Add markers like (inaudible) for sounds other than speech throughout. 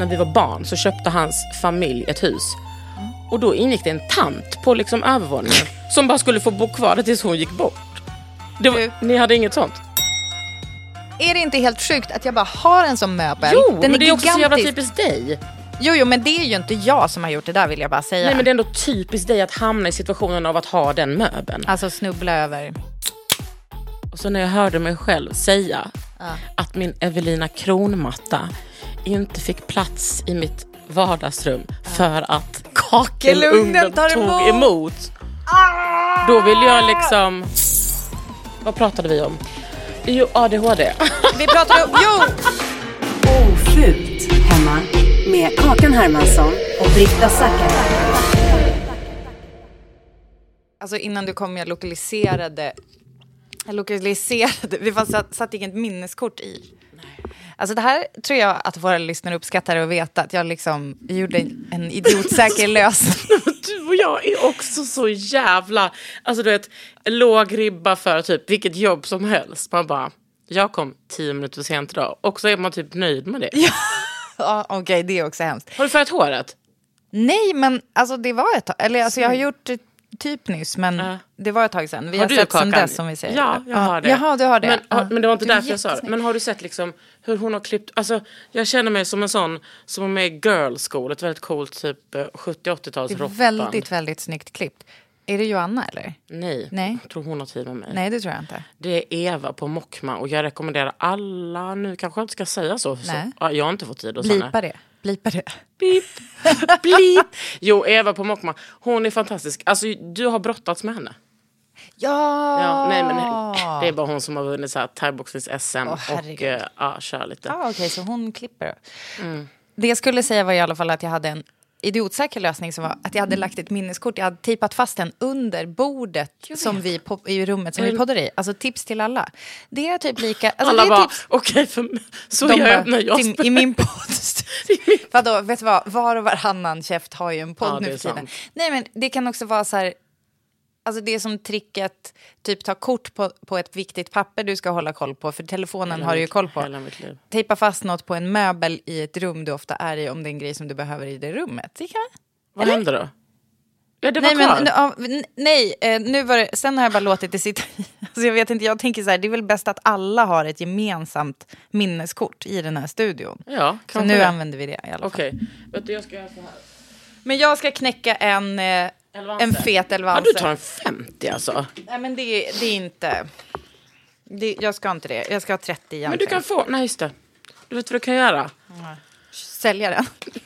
När vi var barn så köpte hans familj ett hus. Och då ingick det en tant på liksom övervåningen som bara skulle få bo kvar där tills hon gick bort. Var, ni hade inget sånt? Är det inte helt sjukt att jag bara har en sån möbel? Jo, Den men det är också så jävla gigantisk. typiskt dig. Jo, jo, men det är ju inte jag som har gjort det där vill jag bara säga. Nej men det är ändå typiskt dig att hamna i situationen av att ha den möbeln. Alltså snubbla över. Och så när jag hörde mig själv säga att min Evelina Kronmatta inte fick plats i mitt vardagsrum för att kakelugnen tog emot. emot. Då vill jag liksom... Vad pratade vi om? Jo, ADHD. Vi pratar om... Jo! Ofult hemma med Kakan Hermansson och Britta Zackari. Alltså innan du kom jag lokaliserade... Jag lokaliserade... Vi satt, satt inget minneskort i. Alltså det här tror jag att våra lyssnare uppskattar att veta. Att jag liksom gjorde en idiotsäker (laughs) lösning. Du och jag är också så jävla... Alltså du vet, låg ribba för typ vilket jobb som helst. Man bara, jag kom tio minuter sent idag. Och så är man typ nöjd med det. (laughs) ja, Okej, det är också hemskt. Har du färgat håret? Nej, men alltså det var ett tag. Eller alltså jag har gjort typ nyss, men Ja. det var ett tag sedan. Vi har, du sett sen Kakan? dess som vi säger. Ja, jag har det. Jaha, du har det. Men, har, men det var inte Du är därför jag sa det. Men har du sett liksom hur hon har klippt... Alltså, jag känner mig som en sån som är med i Girl School, ett väldigt coolt typ eh, 70-80-tals Det är rockband. väldigt, väldigt snyggt klippt. Är det Joanna eller? Nej, Nej. jag tror hon har tid med mig. Nej, det tror jag inte. Det är Eva på Mockma och jag rekommenderar alla, nu kanske jag inte ska säga så. så Nej. jag har inte fått tid hos henne. Det. Blipa det. Beep. Bleep. (laughs) Jo, Eva på Mockma, hon är fantastisk. Alltså, du har brottats med henne. Ja! Ja, nej, men det är bara hon som har vunnit så här thaiboxnings-SM Åh, och eh, ja, kör lite. Ja, okej, så hon klipper. Mm. Det jag skulle säga var i alla fall att jag hade en idiotsäker lösning som var att jag hade lagt ett minneskort. Jag hade tejpat fast den under bordet som vi i rummet som vi poddar i. Alltså tips till alla. Det är typ lika... Alltså, Alla bara, tips, okej, för så de gör jag när jag spelar. I min (laughs) podd. Vadå, vet du vad? Var och varannan käft har ju en podd Ja, nu för tiden. Nej, men det kan också vara så här... Alltså det är som tricket, typ ta kort på, på ett viktigt papper du ska hålla koll på, för telefonen Hela har du ju koll på. Tejpa fast något på en möbel i ett rum du ofta är i om det är en grej som du behöver i det rummet. Det kan... Vad händer då? Ja, det var Nej, kvar. men, nej eh, nu var det, sen har jag bara låtit det sitta. (laughs) Alltså jag vet inte, jag tänker så här, det är väl bäst att alla har ett gemensamt minneskort i den här studion. ja, Så nu det. använder vi det i alla fall. Okej, du jag ska göra så här. Men jag ska knäcka en, eh, Elvanse. en fet Ja, elvanse. du tar en 50 alltså. Nej men det, är- det är inte... Det, jag ska inte det, jag ska ha 30 egentligen. Men du kan få, nej just det. Du vet vad du kan göra? Sälja den. (laughs)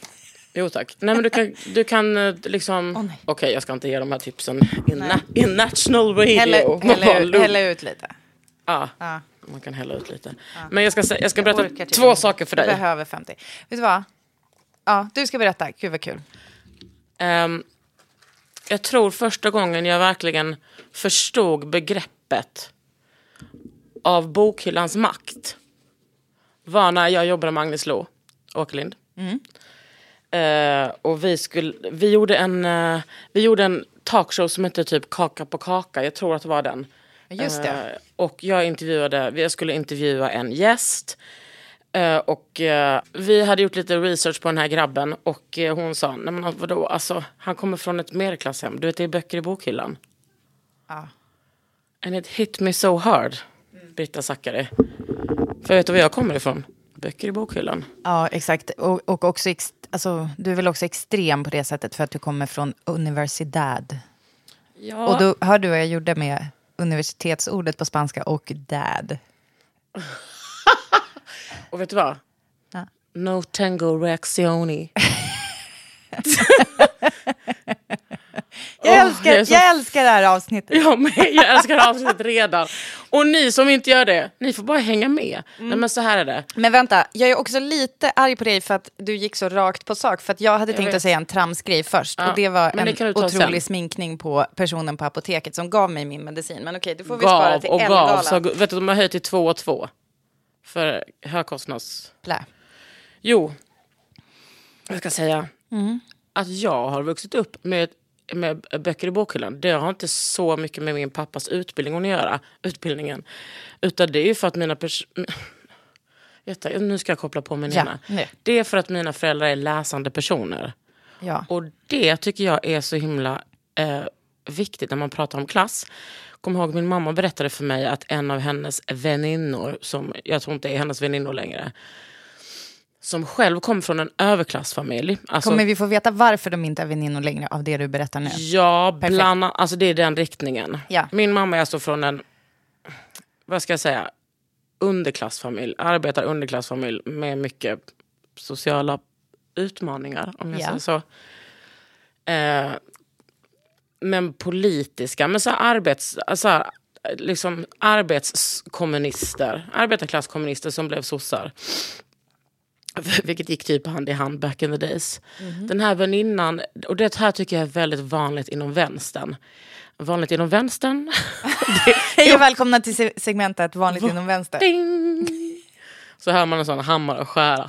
Jo tack. Nej men du kan, du kan eh, liksom... Nej. Okej jag ska inte ge de här tipsen in, na, in national radio. Hälla, hälla, ut, hälla ut lite. Ja, Ja. man kan hälla ut lite. Men jag ska, jag ska Jag berätta typ två inte. saker för Jag dig. behöver 50. Vet du vad? Ja, du ska berätta. Gud vad kul. Ehm, jag tror första gången jag verkligen förstod begreppet av bokhyllans makt var när jag jobbade med Agnes Lo Åkerlind. Eh, och vi, skulle, vi, gjorde en, eh, vi gjorde en talkshow som hette typ Kaka på kaka, jag tror att det var den. Just det. Eh, och jag intervjuade, jag skulle intervjua en gäst. Eh, och eh, vi hade gjort lite research på den här grabben och eh, hon sa, nej men vadå, alltså han kommer från ett medelklasshem, du vet det är böcker i bokhyllan. Ja. And it hit me so hard, Britta Zackari. För vet du var jag kommer ifrån? Böcker i bokhyllan. Ja, exakt. Och, och också ex, alltså, du är väl också extrem på det sättet för att du kommer från universidad. Ja. Och då hör du vad jag gjorde med universitetsordet på spanska och dad. Och vet du vad? Ja. No tango reaccioni. (laughs) Jag, älskar, jag är så- jag älskar det här avsnittet. Jag med, jag älskar det här avsnittet redan. Och ni som inte gör det, ni får bara hänga med. Nej men så här är det. Men vänta, jag är också lite arg på dig för att du gick så rakt på sak. För att jag hade tänkt vet. att säga en tramsgrej först. Ja, och det var men det en ta otrolig sen. sminkning på personen på apoteket som gav mig min medicin. Men okej, det får vi spara Gav till och gav. Så, vet du, de har höjt till två och två. För högkostnads... Plä. Jo, jag ska säga att jag har vuxit upp med, med böcker i bokhyllan. Det har inte så mycket med min pappas utbildning att göra. Utbildningen. Utan det är ju för att mina personer... (sniffs) Nu ska jag koppla på min Ja, ena. nu. Det är för att mina föräldrar är läsande personer. Ja. Och det tycker jag är så himla eh, viktigt när man pratar om klass. Kom ihåg min mamma berättade för mig att en av hennes väninnor, som jag tror inte är hennes väninnor längre, som själv kom från en överklassfamilj. Alltså, Kommer vi få veta varför de inte är väninnor längre av det du berättar nu? Ja, bland alltså det är den riktningen. Ja. Min mamma är alltså från en, vad ska jag säga, underklassfamilj, arbetar underklassfamilj med mycket sociala utmaningar, om jag Ja. säger så. Eh, men politiska, men så arbets, så här, liksom arbetskommunister, arbetarklasskommunister som blev sossar. (laughs) Vilket gick typ hand i hand back in the days. Den här väninnan, och det här tycker jag är väldigt vanligt inom vänstern. Vanligt inom vänstern. (laughs) (laughs) Hej och välkomna till se- segmentet Vanligt inom vänster. Ding! Så hör man en sån hammare och skära.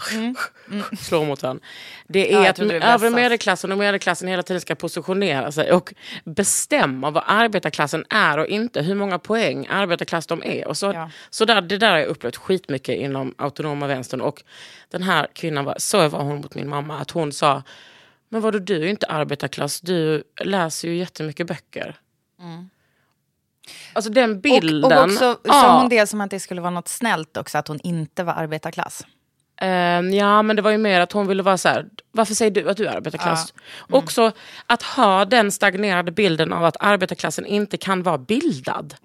(laughs) Slår mot den. Det är Ja, att övre medelklassen och medelklassen hela tiden ska positionera sig och bestämma vad arbetarklassen är och inte hur många poäng arbetarklass de är. Och så, Ja. så där, det där har jag upplevt skitmycket inom autonoma vänstern. Och den här kvinnan, var, så var hon mot min mamma, att hon sa Men vadå, du är ju inte arbetarklass, du läser ju jättemycket böcker. Alltså den bilden. Och, och också Ja. sa hon det som att det skulle vara något snällt också, att hon inte var arbetarklass. Ehm, ja, men det var ju mer att hon ville vara så här, varför säger du att du är arbetarklass? Också att ha den stagnerade bilden av att arbetarklassen inte kan vara bildad.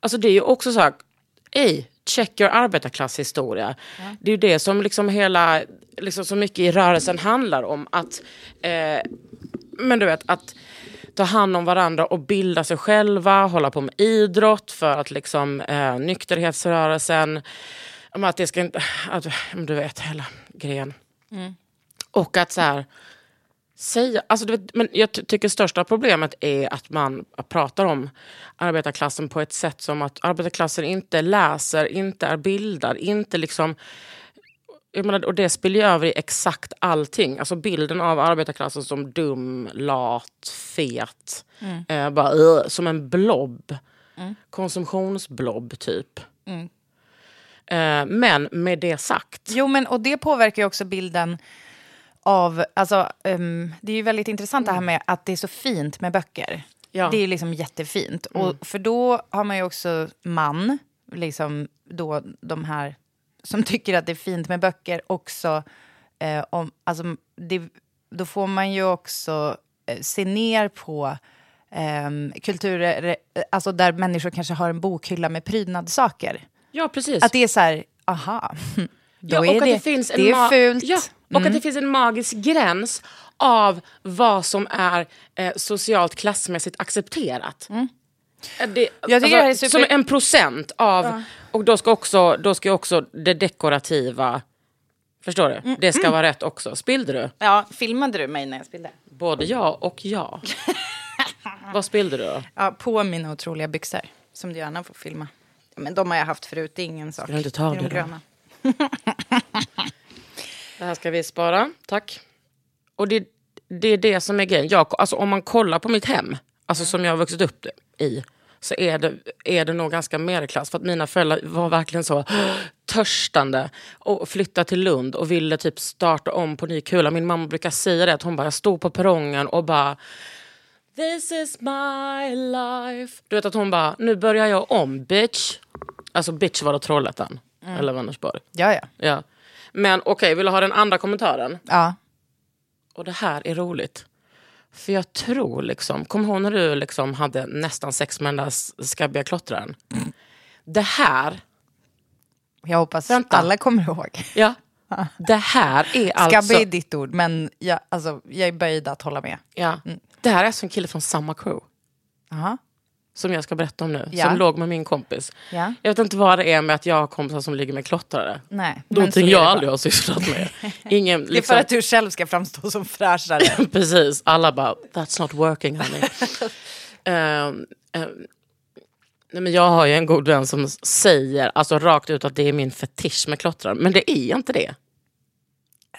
Alltså det är ju också så här, ey, check your arbetarklasshistoria. Det är ju det som liksom hela, liksom så mycket i rörelsen handlar om. Att, eh, men du vet, att ta hand om varandra och bilda sig själva, hålla på med idrott för att liksom eh, nykterhetsrörelsen, att det ska inte, att, du vet hela grejen. Och att så här, säga, alltså du vet, men jag ty- tycker största problemet är att man pratar om arbetarklassen på ett sätt som att arbetarklassen inte läser, inte är bildad, inte liksom jag menar, och det spiller ju över i exakt allting. Alltså bilden av arbetarklassen som dum, lat, fet. Eh, bara, uh, som en blob. Konsumtionsblob typ. Eh, men med det sagt. Jo, men och det påverkar ju också bilden av... Alltså, ehm, det är ju väldigt intressant det här med att det är så fint med böcker. Ja. Det är liksom jättefint. Och för då har man ju också man, liksom då de här som tycker att det är fint med böcker också... Eh, om, alltså, det, då får man ju också eh, se ner på ehm, kulturer, eh, alltså där människor kanske har en bokhylla med prydnadssaker. Ja, precis. Att det är så här, aha, (laughs) då Ja, är och det, att det, finns en det är fult. Mm. Ja, och att det finns en magisk gräns av vad som är eh, socialt klassmässigt accepterat. Eh, Det, Mm. Jag tycker det är super- Som en procent av... Och då ska, också, då ska också det dekorativa... Förstår du? Mm, Det ska vara rätt också. Spillde du? Ja, filmade du mig när jag spillde? Både ja och ja. (laughs) vad spillde du då? Ja, på mina otroliga byxor, som du gärna får filma. Men de har jag haft förut, det är ingen sak. Ska du inte ta Det det då? Det här ska vi spara, tack. Och det, det är det som är grejen. Jag, alltså, om man kollar på mitt hem, alltså som jag har vuxit upp i, så är det, är det nog ganska medelklass. För att mina föräldrar var verkligen så (gasps) törstande och flyttade till Lund och ville typ starta om på ny kula. Min mamma brukar säga det, att hon bara, jag stod på perrongen och bara This is my life. Du vet att hon bara, nu börjar jag om bitch. Alltså bitch var då Trollhättan. Eller Vänersborg. Ja, ja. Ja. Men okej, vill du ha den andra kommentaren? ja. Och det här är roligt. För jag tror liksom, kom ihåg när du liksom hade nästan sex med den där skabbiga klottraren? Det här, Jag hoppas Vänta. alla kommer ihåg. ja. (laughs) Det här är alltså... Skabbig är ditt ord, men jag, alltså, jag är böjd att hålla med. Ja. Det här är alltså en kille från samma crew. Aha. Som jag ska berätta om nu. Ja. Som låg med min kompis. Ja. Jag vet inte vad det är med att jag har kompisar som ligger med klottrare. Nej, Någonting jag aldrig har sysslat med. (laughs) Ingen, Det är liksom, för att du själv ska framstå som fräschare. (laughs) Precis, alla bara that's not working honey. (laughs) Ehm, ehm, nej, men jag har ju en god vän som säger alltså rakt ut att det är min fetisch med klottrar. Men det är inte det.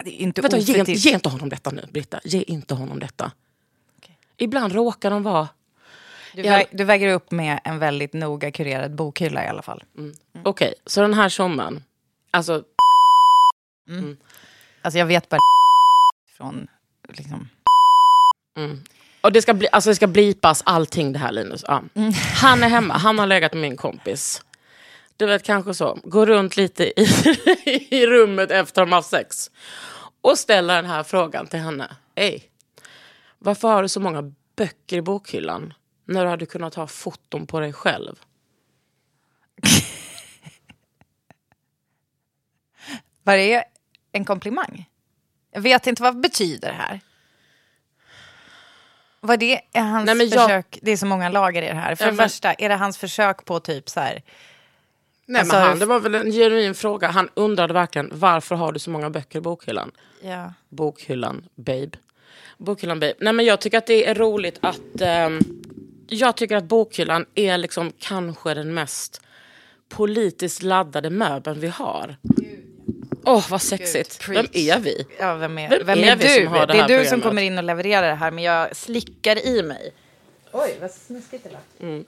det är inte Vet du, ge, ge inte honom detta nu Britta. Ge inte honom detta. Ibland råkar de vara... Du, Ja. vä- du väger upp med en väldigt noga kurerad bokhylla i alla fall. Okej, så den här tjommen. Alltså, Alltså jag vet bara från liksom... och det ska, bli, alltså det ska blipas allting det här Linus. Ja. Han är hemma, han har legat med min kompis. Du vet kanske så, gå runt lite i, (laughs) i rummet efter de har sex. Och ställa den här frågan till henne. Hej, varför har du så många böcker i bokhyllan? När du hade kunnat ha foton på dig själv. (laughs) Var det en komplimang? Jag vet inte, vad betyder det här? Vad det är hans Nej, men jag- försök? Det är så många lager i det här. För Ja, det men- första, är det hans försök på typ så här... Nej, Alltså, men han, det var väl en genuin fråga. Han undrade verkligen varför har du så många böcker i bokhyllan? Ja. Bokhyllan, babe. Bokhyllan, babe. Nej, men jag tycker att det är roligt att... ehm, jag tycker att bokhyllan är liksom kanske den mest politiskt laddade möbeln vi har. Åh, vad sexigt. Gud, Vem är vi? Ja, vem är, Vem vem är är, du? som har det det är du som programmet? kommer in och levererar det här, men jag slickar i mig. Oj, vad snuskigt det lät.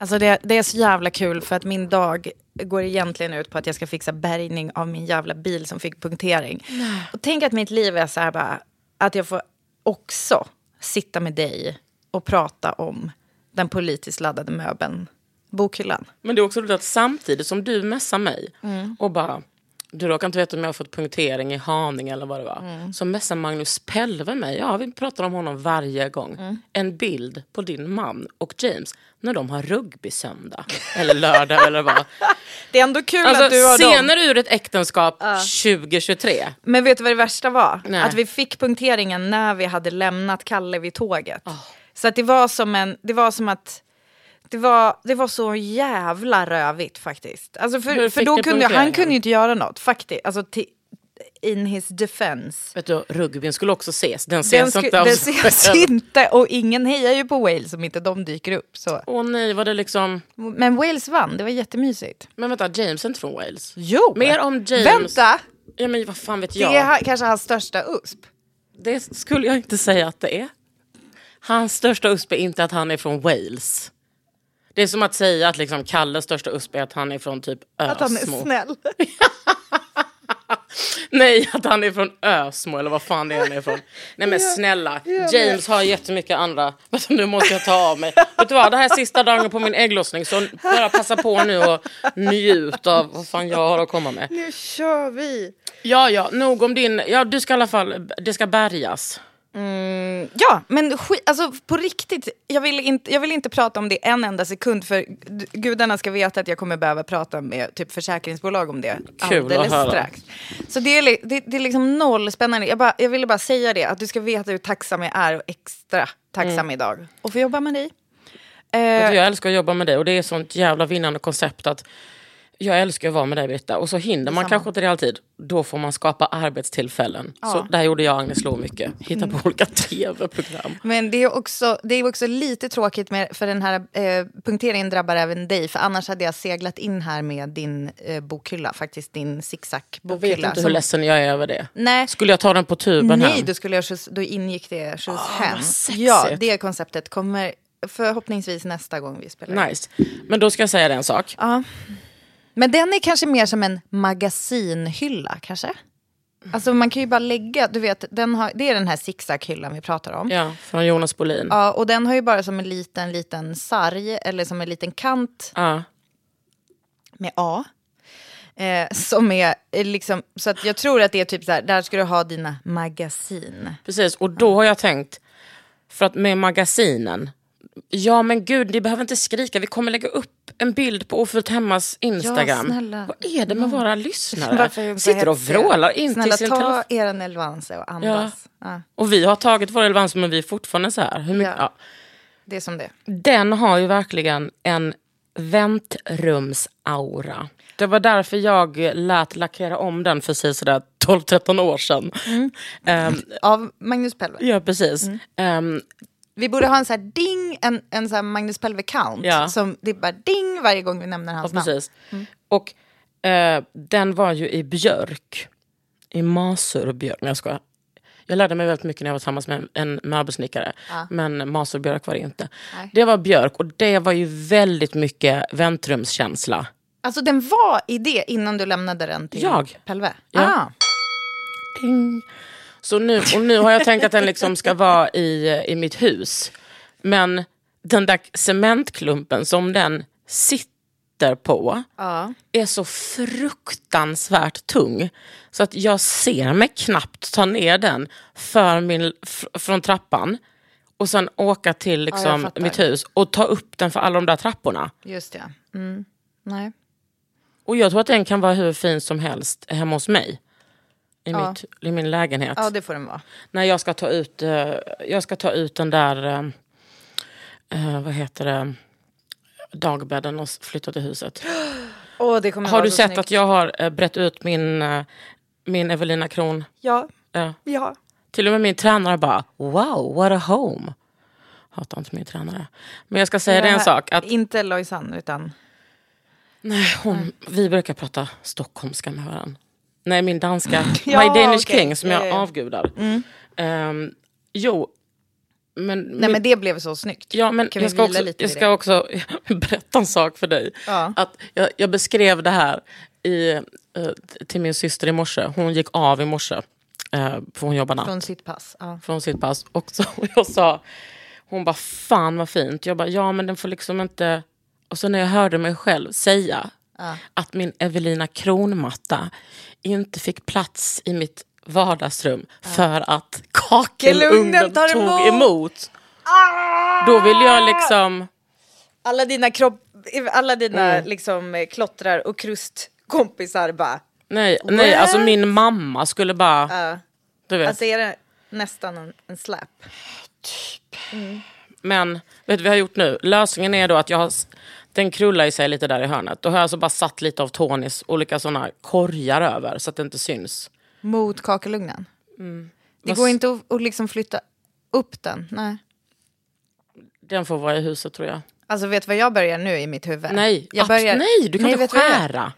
Alltså det, det är så jävla kul för att min dag går egentligen ut på att jag ska fixa bärgning av min jävla bil som fick punktering. Och tänk att mitt liv är så här bara, att jag får också sitta med dig och prata om den politiskt laddade möbeln, bokhyllan. Men det är också roligt att samtidigt som du messar mig och bara du råkar inte veta om jag har fått punktering i Haninge eller vad det var. Så messar Magnus Pelve mig. Ja, vi pratar om honom varje gång. En bild på din man och James när de har rugbysöndag. (laughs) eller lördag eller vad. (laughs) Det är ändå kul Alltså, att du har dem. scener ur ett äktenskap 2023. Men vet du vad det värsta var? Nej. Att vi fick punkteringen när vi hade lämnat Kalle vid tåget. Så att det var som en, det var som att det var, det var så jävla rövigt faktiskt. Alltså för, för då kunde han punkteringen? kunde ju inte göra något faktiskt. Alltså in his defense. Vet du, rugbyn skulle också ses. Den Den, ses sku, inte den ses (laughs) inte och ingen hejar ju på Wales om inte de dyker upp. Så. Åh nej, var det liksom... Men Wales vann, det var jättemysigt. Men vänta, James är inte från Wales. Jo! Mer om James. Vänta! Ja men vad fan vet Det jag. är ha- kanske hans största USP. Det skulle jag inte säga att det är. Hans största USP är inte att han är från Wales. Det är som att säga att liksom Kalles största USP är att han är från typ Ösmo. Att han är snäll. (laughs) Nej, att han är från Ösmo eller vad fan det är han är ifrån. Nej men snälla, James har jättemycket andra... Vänta, nu måste jag ta av mig. Vet du vad, det här är sista dagen på min ägglossning så bara passa på nu och njut av vad fan jag har att komma med. Nu kör vi! Ja, ja, nog om din... Ja, du ska i alla fall... Det ska bärgas. Ja, men skit, alltså på riktigt, jag vill, inte, jag vill inte prata om det en enda sekund för gudarna ska veta att jag kommer behöva prata med typ försäkringsbolag om det Kul alldeles strax. Så det är, det, det är liksom noll spännande. Jag, bara, jag ville bara säga det, att du ska veta hur tacksam jag är och extra tacksam idag. Och få jobba med dig. Eh, Jag älskar att jobba med dig och det är sånt jävla vinnande koncept att Jag älskar att vara med dig Britta och så hinner man kanske inte det alltid. Då får man skapa arbetstillfällen. Så där gjorde jag och Agnes Lo mycket. Hitta Mm. på olika tv-program. Men det är också, det är också lite tråkigt med, för den här eh, punkteringen drabbar även dig. För annars hade jag seglat in här med din eh, bokhylla, faktiskt din Jag vet zigzag-bokhylla. inte hur ledsen jag är över det. Nej. Skulle jag ta den på tuben Nej, hem? då, skulle jag skjuts, då ingick det skjuts hem. vad sexigt. Ja, det konceptet kommer förhoppningsvis nästa gång vi spelar. Nice. Men då ska jag säga en sak. Ja. Men den är kanske mer som en magasinhylla, kanske? Alltså man kan ju bara lägga, du vet, den har, det är den här zigzag-hyllan vi pratar om. Ja, från Jonas Bolin. Ja, och den har ju bara som en liten, liten sarg, eller som en liten kant Ja. med A. Eh, som är eh, liksom, så att jag tror att det är typ så här, där ska du ha dina magasin. Precis, och då har jag tänkt, för att med magasinen, ja men gud ni behöver inte skrika, vi kommer lägga upp en bild på Ofullt Hemmas Instagram. snälla. Vad är det med våra (laughs) lyssnare? Sitter och vrålar in Snälla till sin ta telefon. er Elvanse och andas. Ja. Och vi har tagit vår relevans men vi är fortfarande så här. Mycket? Ja. Ja. det är som det. Den har ju verkligen en väntrumsaura. Det var därför jag lät lackera om den för sig sådär 12-13 år sedan. (laughs) Ehm, Av Magnus Pelve. ja, precis. Mm. Ehm, Vi borde ha en så här ding, en, en så här Magnus Pelve-count. Ja. Som det är bara ding varje gång vi nämner hans Ja, namn. precis. Och eh, den var ju i björk. I masurbjörk. Nej, jag skojar. Jag lärde mig väldigt mycket när jag var tillsammans med en möbelsnickare. Men masurbjörk var det inte. Nej. Det var björk och det var ju väldigt mycket väntrumskänsla. Alltså den var i det innan du lämnade den till Jag? Pelve? Ja. Ah. Ding. Så nu, och nu har jag tänkt att den liksom ska vara i, i mitt hus. Men den där cementklumpen som den sitter på Ja. är så fruktansvärt tung. Så att jag ser mig knappt ta ner den för min, fr- från trappan. Och sen åka till liksom, fattar. mitt hus och ta upp den för alla de där trapporna. Just det. Mm. Nej. Och jag tror att den kan vara hur fin som helst hemma hos mig. I, Ja. mitt, i min lägenhet. Ja, det får den vara. När jag ska ta ut, eh, jag ska ta ut den där, eh, eh, vad heter det, dagbädden och flytta till huset. (gasps) Åh, det kommer Har du sett snyggt. att jag har brett ut min, min Evelina Kron? Ja. Ja. ja. Till och med min tränare bara, wow, what a home. Hatar inte min tränare. Men jag ska säga dig en sak. Att, Inte Lojsan, utan... nej, hon, vi brukar prata stockholmska med varandra. Nej, min danska, (laughs) Ja, My Danish okej. King, som Ja, jag ja, ja. avgudar. Ehm, jo, men... Nej, men det blev så snyggt. Ja, men kan jag ska, också, lite jag ska också (laughs) berätta en sak för dig. Ja. Att jag, jag beskrev det här i, eh, till min syster i morse. Hon gick av i morse, eh, för hon jobbar natt Från sitt pass. Ja. från sitt pass. Och så, och (laughs) jag sa, hon bara fan vad fint. Jag bara ja men den får liksom inte... Och så när jag hörde mig själv säga att min Evelina Kronmatta inte fick plats i mitt vardagsrum för att kakelugnen tog emot. emot. Då vill jag liksom... Alla dina, kropp, alla dina Mm. liksom, eh, klottrar och krustkompisar bara... Nej, nej alltså min mamma skulle bara... Ja. Du vet. Alltså är det nästan en, en slap? Men vet du vad jag har gjort nu? Lösningen är då att jag har, den krullar i sig lite där i hörnet. Då har jag alltså bara satt lite av Tonys olika såna korgar över så att det inte syns. Mot kakelugnen? Det Mm. Vad går s- inte att, att liksom flytta upp den? Nej. Den får vara i huset tror jag. Alltså vet du vad jag börjar nu i mitt huvud? Nej, jag abs- börjar... nej du kan inte jag gör? skära.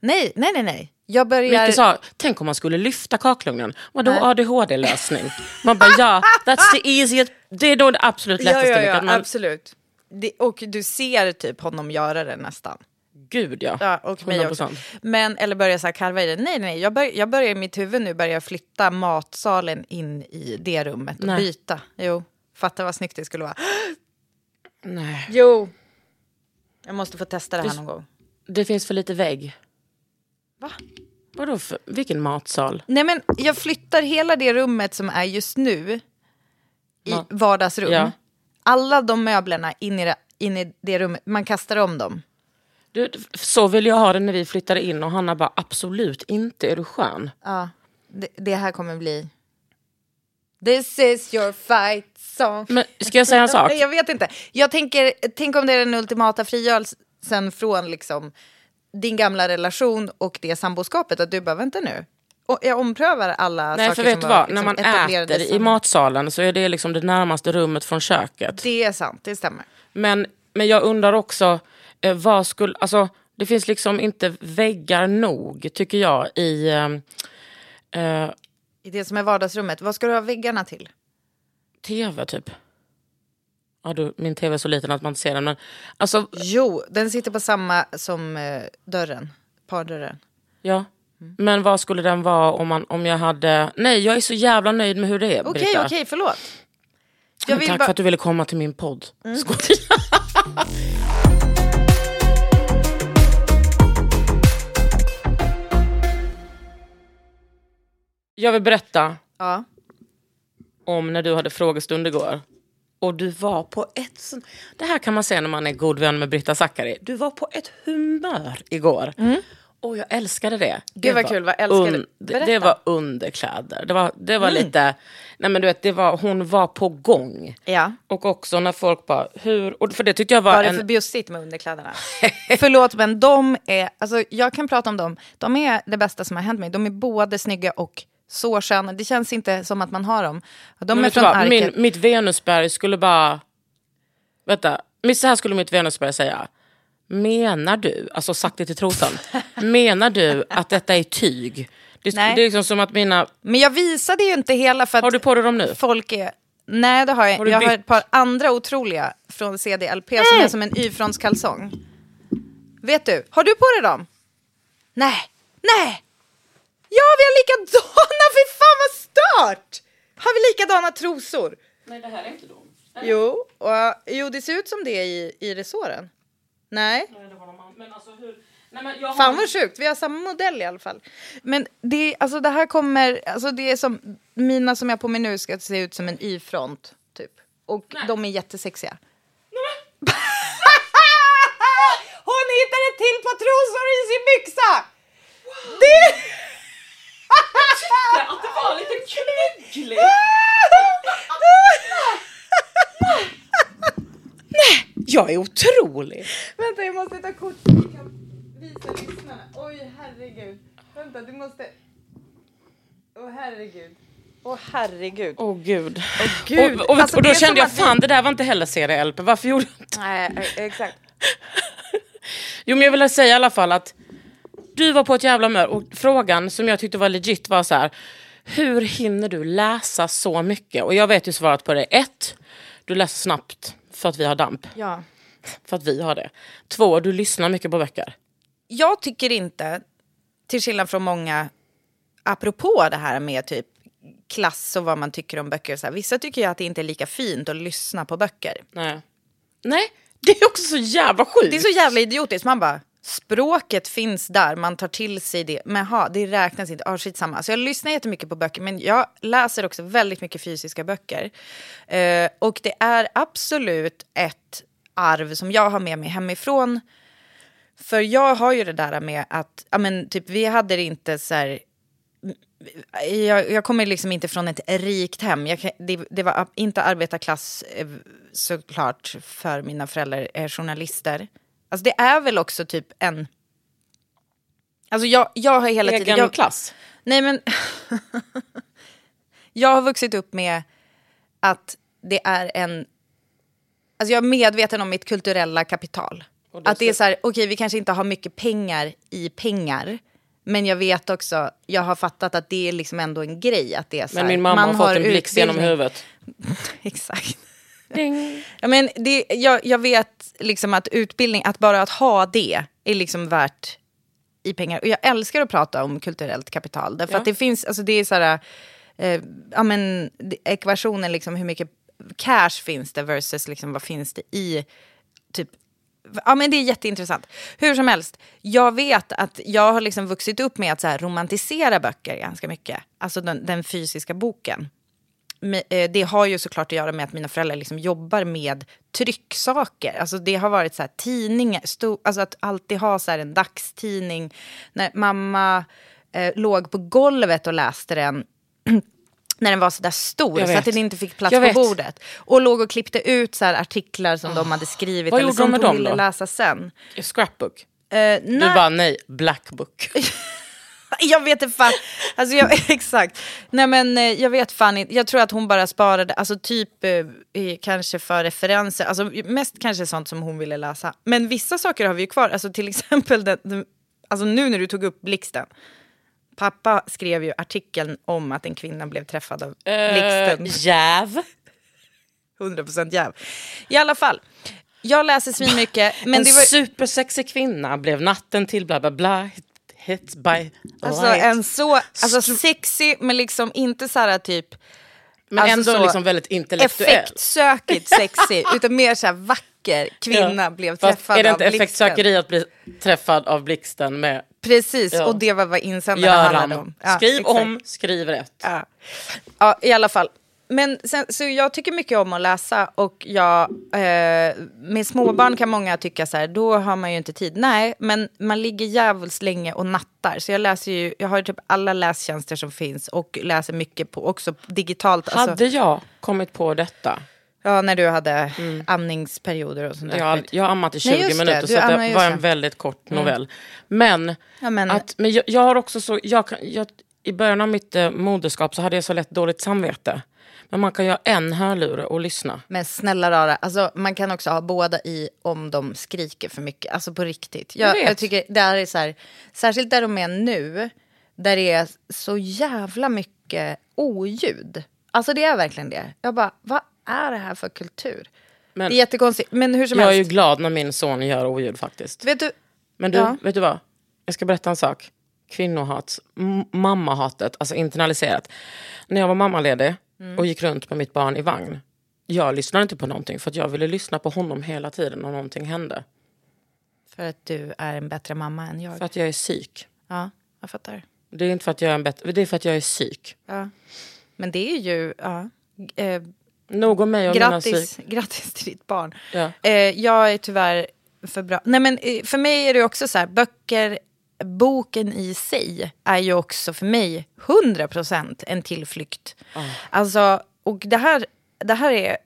Nej, nej, nej, nej. Jag börjar... Micke sa, tänk om man skulle lyfta kakelugnen. Vadå Nej. ADHD-lösning? Man bara, ja, that's the easiest. Det är då det absolut ja, lättaste. ja, ja, kan- man, absolut. Det, och du ser typ honom göra det nästan. Gud ja. Ja, och mig också. 100%. Men, eller börja så här karva i det. Nej, nej, jag, bör, jag börjar i mitt huvud nu börja flytta matsalen in i det rummet och Nej. byta. Jo, fatta vad snyggt det skulle vara. Nej. Jo. Jag måste få testa det här Det- någon gång. Det finns för lite vägg. Va? Vadå för, vilken matsal? Nej, men jag flyttar hela det rummet som är just nu i Ja. vardagsrum. Ja. Alla de möblerna in i, det, in i det rummet. Man kastar om dem. Du, så vill jag ha det när vi flyttade in och Hanna bara absolut inte, är du skön? Ja, det, det här kommer bli... This is your fight song. Men ska jag säga en sak? (laughs) Jag vet inte. Jag tänker, tänk om det är den ultimata frigörelsen från liksom din gamla relation och det samboskapet. Att du bara, vänta nu. Jag omprövar alla Nej, saker för vet som vad? liksom När man äter i matsalen så är det liksom det närmaste rummet från köket. Det är sant, det stämmer. Men, men jag undrar också, eh, vad skulle... Alltså, det finns liksom inte väggar nog, tycker jag, i... ehm, eh, I det som är vardagsrummet, vad ska du ha väggarna till? tv, typ. Ja, du, min tv är så liten att man inte ser den. Men, alltså, Jo, den sitter på samma som eh, dörren, pardörren. ja. Men vad skulle den vara om, man, om jag hade... Nej, jag är så jävla nöjd med hur det är, Okej, Britta. okej, förlåt. Jag vill Tack bara- för att du ville komma till min podd. Mm. (laughs) Jag vill berätta Ja. om när du hade frågestund igår. Och du var på ett. Det här kan man säga när man är god vän med Britta Zackari. Du var på ett humör igår. Och jag älskade det. Det var kul. Vad älskar du? det, Berätta. det var underkläder. Det var, det var lite... Nej men du vet, det var, hon var på gång. Ja. Och också när folk bara, hur... Och för det tyckte jag var, Var det en... för bjussigt med underkläderna? (laughs) Förlåt, men de är... Alltså, jag kan prata om dem. De är det bästa som har hänt mig. De är både snygga och så sköna. Det känns inte som att man har dem. De Men är från vad? Min, mitt Venusberg skulle bara... Vänta, så här skulle mitt Venusberg säga. Menar du, alltså sagt det till trosan, menar du att detta är tyg? Det, Nej. det är liksom som att mina... Men jag visade ju inte hela för att Har du på dig dem nu? folk är... Nej, det har jag Har du Jag har ett par andra otroliga från CDLP som är som en Y-frontskalsong. Vet du, har du på dig dem? Nej, nej! Ja, vi har likadana! (laughs) Fy fan vad stört! Har vi likadana trosor? Nej, det här är inte dem. Jo, och, jo, det ser ut som det i, i resåren. Nej. Men alltså hur... Nej, men jag har... Fan vad sjukt, vi har samma modell i alla fall. Men det, alltså, det här kommer, alltså det är som, mina som jag har på mig nu ska se ut som en Y-front typ. Och de är jättesexiga. (laughs) Hon hittade till par trosor i sin byxa! Det... Att det var lite knyggligt! (laughs) Jag är otrolig! Vänta, jag måste ta kort så vi kan visa lyssnarna. Oj, herregud. Vänta, du måste... Åh, herregud. Åh, herregud. Åh gud. gud. Och, och, Alltså, och då kände jag, att vi- fan det där var inte heller CDLP, varför gjorde jag inte Nej, eh, exakt. (laughs) Jo men jag vill säga i alla fall att du var på ett jävla humör och frågan som jag tyckte var legit var så här. Hur hinner du läsa så mycket? Och jag vet ju svaret på det. Ett, du läser snabbt för att vi har damp. Ja. För att vi har det. Två, du lyssnar mycket på böcker. jag tycker inte, till skillnad från många, apropå det här med typ klass och vad man tycker om böcker. Så här, vissa tycker ju att det inte är lika fint att lyssna på böcker. Nej. Nej, det är också så jävla sjukt. Det är så jävla idiotiskt. Man bara, språket finns där, man tar till sig det. Men ha, det räknas inte. Ah, skitsamma. Så jag lyssnar jättemycket på böcker, men jag läser också väldigt mycket fysiska böcker. Eh, och det är absolut ett arv som jag har med mig hemifrån. För jag har ju det där med att, ja men typ vi hade det inte så här, mm, jag, jag kommer liksom inte från ett rikt hem. Jag, det, det var inte arbetarklass eh, såklart för mina föräldrar är journalister. Alltså det är väl också typ en... Alltså jag, jag har hela Egen tiden... Jag, klass. Nej men... (laughs) jag har vuxit upp med att det är en... Alltså jag är medveten om mitt kulturella kapital. Att det är så här, okej vi kanske inte har mycket pengar i pengar. Men jag vet också, jag har fattat att det är liksom ändå en grej. Att det är så Men här, min mamma man har fått en blixt genom huvudet. (laughs) Exakt. Ding. Ja, men det, jag, jag vet liksom att utbildning, att bara att ha det är liksom värt i pengar. Och jag älskar att prata om kulturellt kapital. Därför Ja. att det finns, alltså det är så här, eh, ja men ekvationen liksom hur mycket cash finns det versus liksom vad finns det i typ Ja men det är jätteintressant. Hur som helst, jag vet att jag har liksom vuxit upp med att så romantisera böcker ganska mycket. Alltså den, den fysiska boken. Eh, det har ju såklart att göra med att mina föräldrar liksom jobbar med trycksaker. Alltså det har varit så här tidningar, alltså att alltid ha så här en dagstidning. När mamma eh, låg på golvet och läste den (clears throat) när den var så där stor så att den inte fick plats på bordet. Och låg och klippte ut så artiklar som de hade skrivit Vad eller som de de ville då? läsa sen. Scrapbook. Eh, Du bara nej, black book. (laughs) (laughs) Jag vet inte fan. Alltså jag, (laughs) exakt. Nej men eh, jag vet fan inte. Jag tror att hon bara sparade, alltså typ eh, kanske för referenser. Alltså mest kanske sånt som hon ville läsa. Men vissa saker har vi ju kvar. Alltså till exempel, den, den, alltså nu när du tog upp blixten. Pappa skrev ju artikeln om att en kvinna blev träffad av blixten. Uh, (laughs) jäv. 100% jäv. I alla fall. Jag läser svinmycket. Men en det var, supersexig kvinna blev natten till bla bla bla hit, by alltså light. en så, alltså sexy men liksom inte så här typ Men alltså ändå liksom väldigt intellektuell. effektsökigt sexig, (laughs) utan mer så här vacker kvinna Ja. blev Fast träffad Är det av inte blixten. effektsökeri att bli träffad av blixten med Precis, Ja. och det var vad insändaren handlade om. Ja, skriv exakt. om, skriv rätt. Ja. ja, i alla fall. Men sen, så jag tycker mycket om att läsa och jag, eh, med småbarn kan många tycka så här, då har man ju inte tid. Nej, men man ligger jävligt länge och nattar. Så jag läser ju, jag har typ alla lästjänster som finns och läser mycket på, också digitalt. Alltså, Hade jag kommit på detta, ja, när du hade amningsperioder och sånt där. jag, jag har ammat i Nej, 20 just det, minuter du så det ju var en väldigt kort novell. Men, Ja, men- att, men jag, jag har också så, jag, jag, i början av mitt eh, moderskap så hade jag så lätt dåligt samvete. Men man kan ju ha en hörlur och lyssna. Men snälla rara, alltså, man kan också ha båda i om de skriker för mycket. Alltså på riktigt. Jag, Jag jag tycker det här är så här, särskilt där de är nu, där det är så jävla mycket oljud. Alltså det är verkligen det. Jag bara, vad är det här för kultur? Men det är jättekonstigt, men hur som jag är ju helst. glad när min son gör oljud faktiskt. Vet du, Men du, Ja. vet du vad? Jag ska berätta en sak. Kvinnohat, mammahatet, alltså internaliserat. När jag var mammaledig Mm. och gick runt med mitt barn i vagn. Jag lyssnade inte på någonting för att jag ville lyssna på honom hela tiden om någonting hände. för att du är en bättre mamma än jag. För att jag är psyk. Ja, jag fattar. Det är inte för att jag är en bättre, det är för att jag är psyk. Ja. Men det är ju, ja. Eh, Nog om mig och mina Grattis, psyk. grattis till ditt barn. Ja. Eh, jag är tyvärr för bra. Nej, men eh, för mig är det också så här, böcker, boken i sig är ju också för mig 100% en tillflykt. Alltså, och det här, det här är,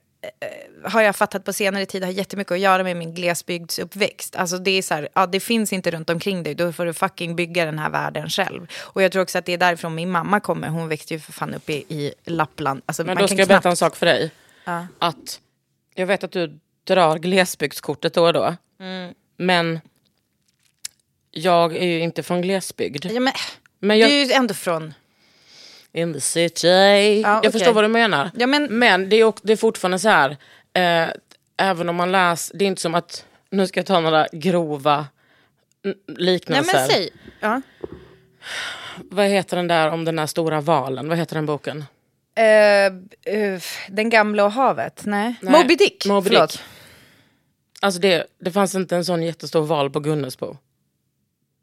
eh, har jag fattat på senare tid har jättemycket att göra med min glesbygdsuppväxt. Alltså det är så här, ja det finns inte runt omkring dig, då får du fucking bygga den här världen själv. Och jag tror också att det är därifrån min mamma kommer, hon växte ju för fan upp i, i Lappland. Alltså, Men då ska jag berätta en sak för dig. Ja. Att jag vet att du drar glesbygdskortet då och då. Mm. Men jag är ju inte från glesbygd. Ja, men, Men Du jag, är ju ändå från... In the city. Ja, Jag okej. förstår vad du menar. Ja, men- men det, är, också- det är fortfarande så här. Eh, även om man läser, det är inte som att, nu ska jag ta några grova mm, Nej liknelser. men säg. Ja. Vad heter den där om den där stora valen? Vad heter den boken? Eh, eh, den gamla och havet? Nej. Nej, Moby Dick. Moby. Dick. Alltså det, det fanns inte en sån jättestor val på Gunnesbo.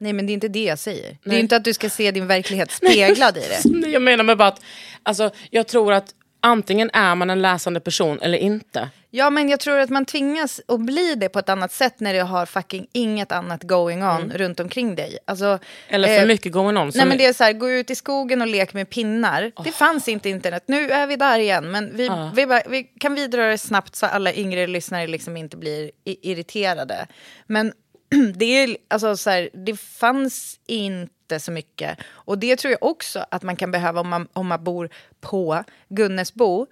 Nej men det är inte det jag säger. Det är Nej. inte att du ska se din verklighet (laughs) speglad i det. (laughs) Jag menar med bara att, alltså, jag tror att antingen är man en läsande person eller inte. Ja men jag tror att man tvingas att bli det på ett annat sätt när du har fucking inget annat going on runt omkring dig. Alltså, Mm. Eller för eh, mycket going on. Nej men det är- så här, gå ut i skogen och lek med pinnar. Det fanns inte internet, nu är vi där igen. Men vi, vi, bara, vi kan vidröra det snabbt så alla yngre lyssnare liksom inte blir irriterade. Men (clears throat) det, är, alltså, så här, det fanns inte så mycket. Och det tror jag också att man kan behöva om man, om man bor på Gunnesbo.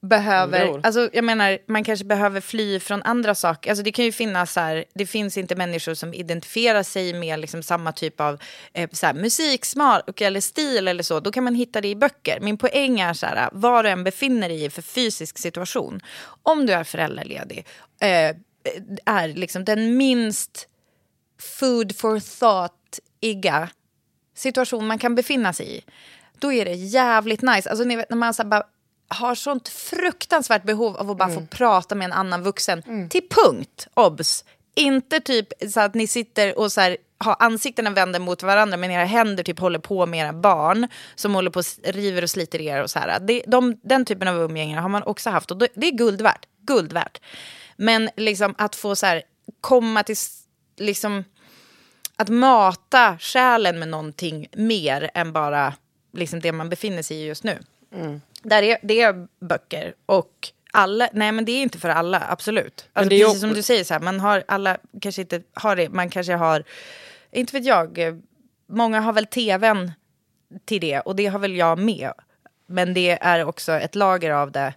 Behöver, alltså jag menar, man kanske behöver fly från andra saker. Alltså det kan ju finnas så här, det finns inte människor som identifierar sig med liksom samma typ av eh, så här, musiksmak eller stil eller så. Då kan man hitta det i böcker. Min poäng är så här, vad du än befinner dig i för fysisk situation. Om du är föräldraledig, eh, är liksom den minst food for thought-iga situation man kan befinna sig i, då är det jävligt nice. Alltså ni vet när man så bara har sånt fruktansvärt behov av att bara få prata med en annan vuxen. Till punkt, obs. Inte typ så att ni sitter och så här, har ansiktena vända mot varandra men era händer typ håller på med era barn som håller på och river och sliter er och så här. Det, de, den typen av umgänge har man också haft och det, är guld värt. Guld värt. Men liksom att få så här komma till liksom att mata själen med någonting mer än bara liksom det man befinner sig i just nu. Där är, det är böcker och alla, nej men det är inte för alla, absolut. Alltså, det är precis som du säger, så här, man har, alla kanske inte har det, man kanske har, inte vet jag, många har väl tvn till det och det har väl jag med. Men det är också ett lager av det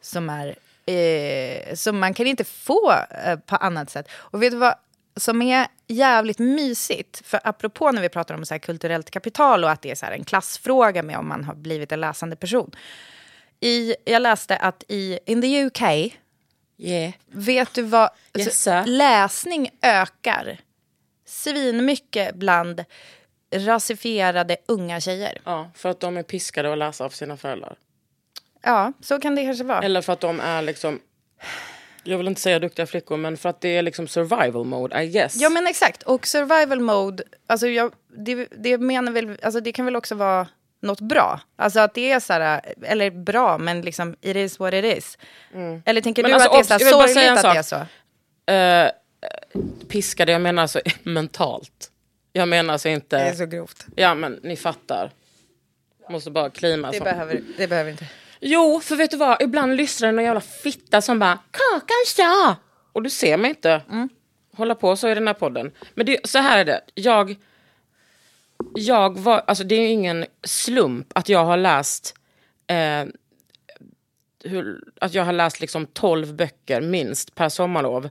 som är, eh, som man kan inte få eh, på annat sätt. Och vet du vad som är jävligt mysigt? För apropå när vi pratar om så kulturellt kapital och att det är så en klassfråga med om man har blivit en läsande person. I, jag läste att i in the UK, Yeah. vet du vad? Yes, alltså, sir. läsning ökar svinmycket bland rasifierade unga tjejer. Ja, för att de är piskade att läsa av sina föräldrar. Ja, så kan det kanske vara. Eller för att de är liksom, jag vill inte säga duktiga flickor, men för att det är liksom survival mode, I guess. Ja men exakt, och survival mode, alltså jag, det, det menar väl, alltså det kan väl också vara något bra. Alltså att det är så här, eller bra, men liksom it is what it is. Eller tänker Men du alltså, att det är så sorgligt att det är sak. så? Eh, piskade, jag menar alltså (laughs) mentalt. Jag menar alltså inte... Det är så grovt. Ja men ni fattar. Måste bara klima. Det så. behöver, det behöver inte. Jo, för vet du vad? Ibland lyssnar det någon jävla fitta som bara “Kakan sa!” Och du ser mig inte hålla på så i den här podden. Men det, så här är det. Jag, jag var, alltså det är ju ingen slump att jag har läst eh, hur, att jag har läst liksom 12 böcker minst per sommarlov.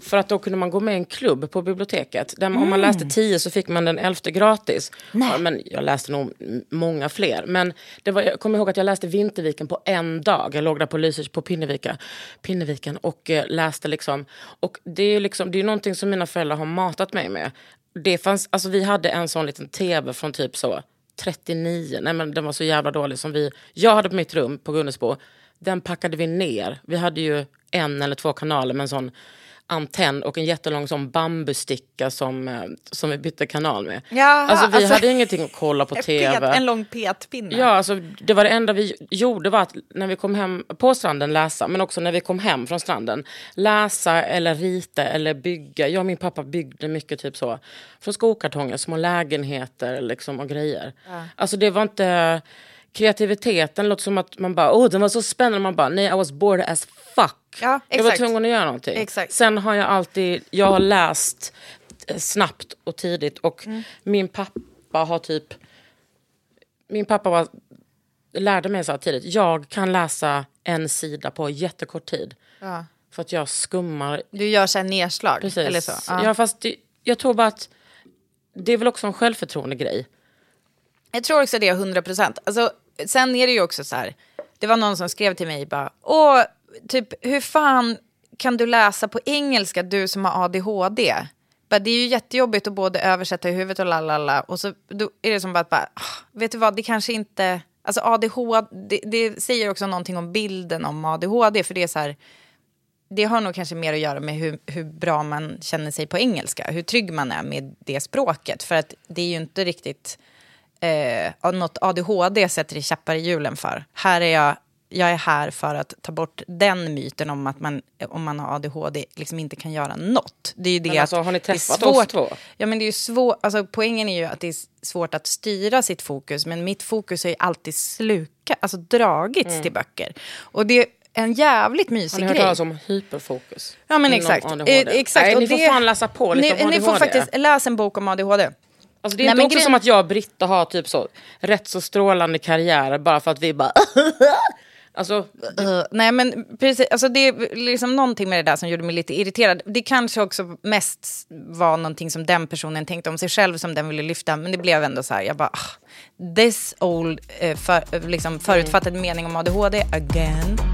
För att då kunde man gå med i en klubb på biblioteket. Där Om man läste 10 så fick man den elfte gratis. Ja, men jag läste nog många fler. Men det var, jag kommer ihåg att jag läste Vinterviken på en dag. Jag låg där på Lysekil på Pinnevika, Pinneviken och eh, läste liksom. Och det är ju liksom, det är någonting som mina föräldrar har matat mig med. Det fanns, alltså vi hade en sån liten tv från typ så 39, nej men den var så jävla dålig som vi, jag hade på mitt rum på Gunnesbo. Den packade vi ner. Vi hade ju en eller två kanaler med en sån antenn och en jättelång sån bambusticka som, eh, som vi bytte kanal med. Jaha, alltså vi alltså- hade ingenting att kolla på (laughs) tv. pet, en lång petpinne. Ja, alltså, det var det enda vi gjorde var att när vi kom hem på stranden läsa, men också när vi kom hem från stranden. Läsa eller rita eller bygga. Jag och min pappa byggde mycket typ så. Från skokartonger, små lägenheter liksom, och grejer. Alltså det var inte... Kreativiteten låter som att man bara, åh den var så spännande. Man bara, nej I was bored as fuck. Ja, jag var tvungen att göra någonting. Exakt. Sen har jag alltid, jag har läst eh, snabbt och tidigt och Mm. min pappa har typ min pappa var, lärde mig så här tidigt, jag kan läsa en sida på jättekort tid. Ja. För att jag skummar. Du gör så här nedslag, Precis. eller så? Ja. fast det, jag tror bara att det är väl också en självförtroende grej. Jag tror också det är 100 procent. Alltså, sen är det ju också så här. Det var någon som skrev till mig bara. Åh, typ hur fan kan du läsa på engelska du som har ADHD? Bara, det är ju jättejobbigt att både översätta i huvudet och lalala. Och så då är det som bara, bara ah, vet du vad, det kanske inte... Alltså ADHD, det, det säger också någonting om bilden om ADHD. För det är så här, det har nog kanske mer att göra med hur, hur bra man känner sig på engelska. Hur trygg man är med det språket. För att det är ju inte riktigt eh, något ADHD sätter i käppar i hjulen för. Här är jag, jag är här för att ta bort den myten om att man, om man har ADHD, liksom inte kan göra något. Det är ju det Men alltså, att har ni det är träffat svårt, oss två? Ja, men det är svårt, alltså, poängen är ju att det är svårt att styra sitt fokus, men mitt fokus har ju alltid slukat, alltså dragits till böcker. Och det är en jävligt Mm. Har mysig ni hört grej. talas om hyperfokus? Ja men exakt. ADHD? Eh, exakt. Nej, och ni får det- fan läsa på lite ni, om Ni får ADHD. faktiskt läsa en bok om ADHD. Alltså det är Nej, inte också grejen- som att jag och Britta har typ så rätt så strålande karriärer bara för att vi bara... (laughs) alltså, Uh, nej men precis, alltså det är liksom någonting med det där som gjorde mig lite irriterad. Det kanske också mest var någonting som den personen tänkte om sig själv som den ville lyfta. Men det blev ändå så här, jag bara, ah, this old, eh, för, eh, liksom förutfattad mening om ADHD again.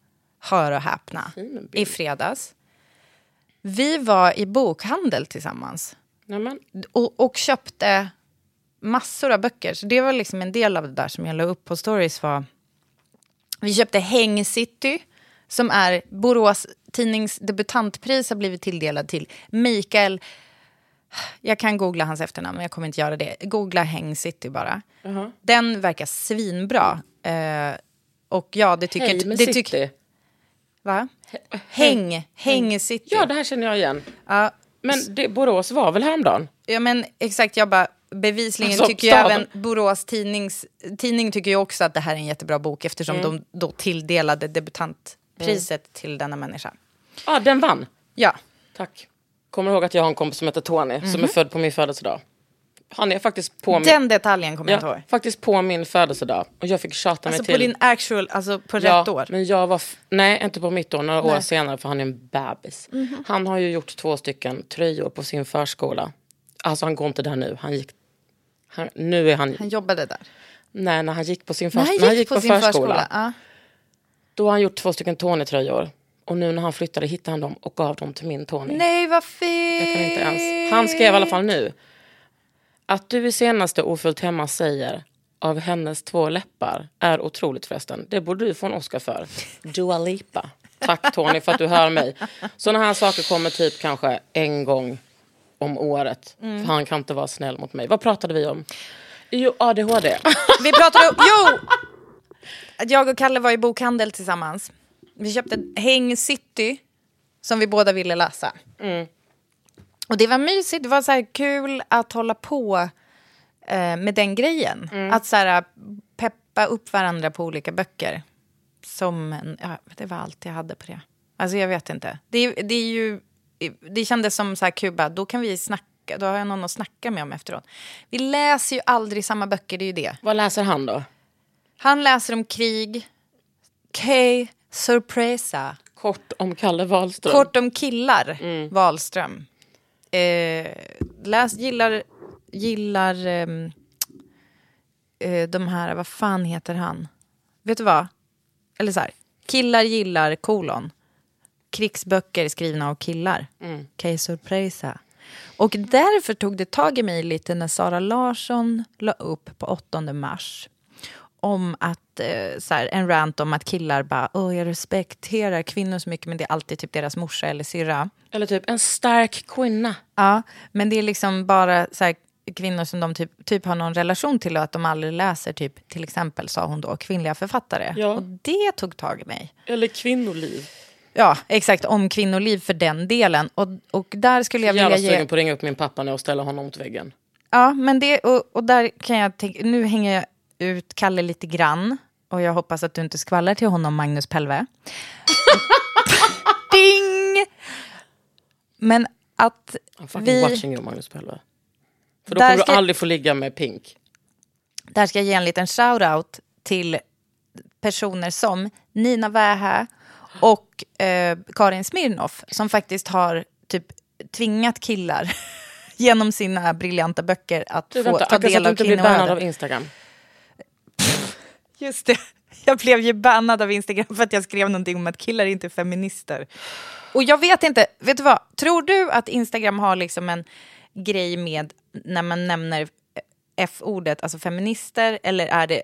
Hör och häpna. I fredags. Vi var i bokhandel tillsammans. Nämen. Och, och köpte massor av böcker. Så det var liksom en del av det där som jag la upp på stories. Var, vi köpte Häng City, som är Borås tidnings debutantpris har blivit tilldelad till Mikael. Jag kan googla hans efternamn, men jag kommer inte göra det. Googla Häng City bara. Jaha. Den verkar svinbra. Eh, och ja, det tycker... Med det City. Va? Häng, Häng City. Ja, det här känner jag igen. Ja, Men det, Borås var väl häromdagen? Ja men exakt, jag bara bevisligen Alltså, tycker ju även Borås tidnings, tidning tycker ju också att det här är en jättebra bok eftersom Mm. de då tilldelade debutantpriset till denna människa. Ja, den vann. Ja. Tack. Kommer ihåg att jag har en kompis som heter Tony som är född på min födelsedag. Han är faktiskt på min... Den detaljen kommer jag inte ihåg. faktiskt på min födelsedag. Och jag fick tjata Alltså mig på till... din actual, alltså på ja, rätt år. Men jag var... f- Nej, inte på mitt år. Några år Nej. Mhm. senare för han är en bebis. Han har ju gjort två stycken tröjor på sin förskola. Alltså han går inte där nu. Han gick... Han, nu är han... Han jobbade där. Nej, när han gick på sin, förs... han han gick på, sin förskola. Ja. Då har han gjort två stycken Tony-tröjor. Och nu när han flyttade hittade han dem och gav dem till min Tony. Nej vad fint! Jag kan inte ens. Han skrev i alla fall nu. Att du i senaste Ofullt hemma säger av hennes två läppar är otroligt förresten. Det borde du få en Oscar för. Dua Lipa. Tack Tony för att du hör mig. Sådana här saker kommer typ kanske en gång om året. Mm. För han kan inte vara snäll mot mig. Vad pratade vi om? Jo, ADHD. Vi pratade om, jo! Jag och Kalle var i bokhandel tillsammans. Vi köpte Häng City, som vi båda ville läsa. Och det var mysigt, det var så kul att hålla på eh, med den grejen. Att så här, peppa upp varandra på olika böcker. Som en, ja, det var allt jag hade på det. Alltså jag vet inte. Det, det är ju, det kändes som så här Kuba, då kan vi snacka, då har jag någon att snacka med om efteråt. Vi läser ju aldrig samma böcker, det är ju det. Vad läser han då? Han läser om krig. K. Sorpresa. Kort om Kalle Wahlström. Kort om killar. Wahlström. Eh, läs, gillar, gillar ehm, eh, de här, vad fan heter han? Vet du vad? Eller så här, killar gillar kolon. Krigsböcker skrivna av killar. K. Sorpresa. Och därför tog det tag i mig lite när Sara Larsson la upp på 8 mars om att, eh, så här, en rant om att killar bara, åh jag respekterar kvinnor så mycket men det är alltid typ deras morsa eller syrra. Eller typ en stark kvinna. Ja, men det är liksom bara så här, kvinnor som de typ, typ har någon relation till och att de aldrig läser typ, till exempel sa hon då, kvinnliga författare. Ja. Och det tog tag i mig. Eller kvinnoliv. Ja, exakt, om kvinnoliv för den delen. Och, och där skulle jag vilja ge... sugen på att ringa upp min pappa nu och ställa honom mot väggen. Ja, men det, och, och där kan jag tänka, nu hänger jag ut Kalle lite grann. Och jag hoppas att du inte skvallrar till honom, Magnus Pelve. (laughs) Ding! Men att I'm fucking vi... watching you Magnus Pelve. För då kommer ska- du aldrig få ligga med Pink. Där ska jag ge en liten shout-out till personer som Nina Wähä och eh, Karin Smirnoff som faktiskt har typ tvingat killar (laughs) genom sina briljanta böcker att Du, få vänta, ta del att du av inte blir bannad av kvinnoöden. Instagram. Just det. (laughs) Jag blev ju bannad av Instagram för att jag skrev någonting om att killar inte är feminister. Och jag vet inte, vet du vad? Tror du att Instagram har liksom en grej med när man nämner F-ordet, alltså feminister, eller är det,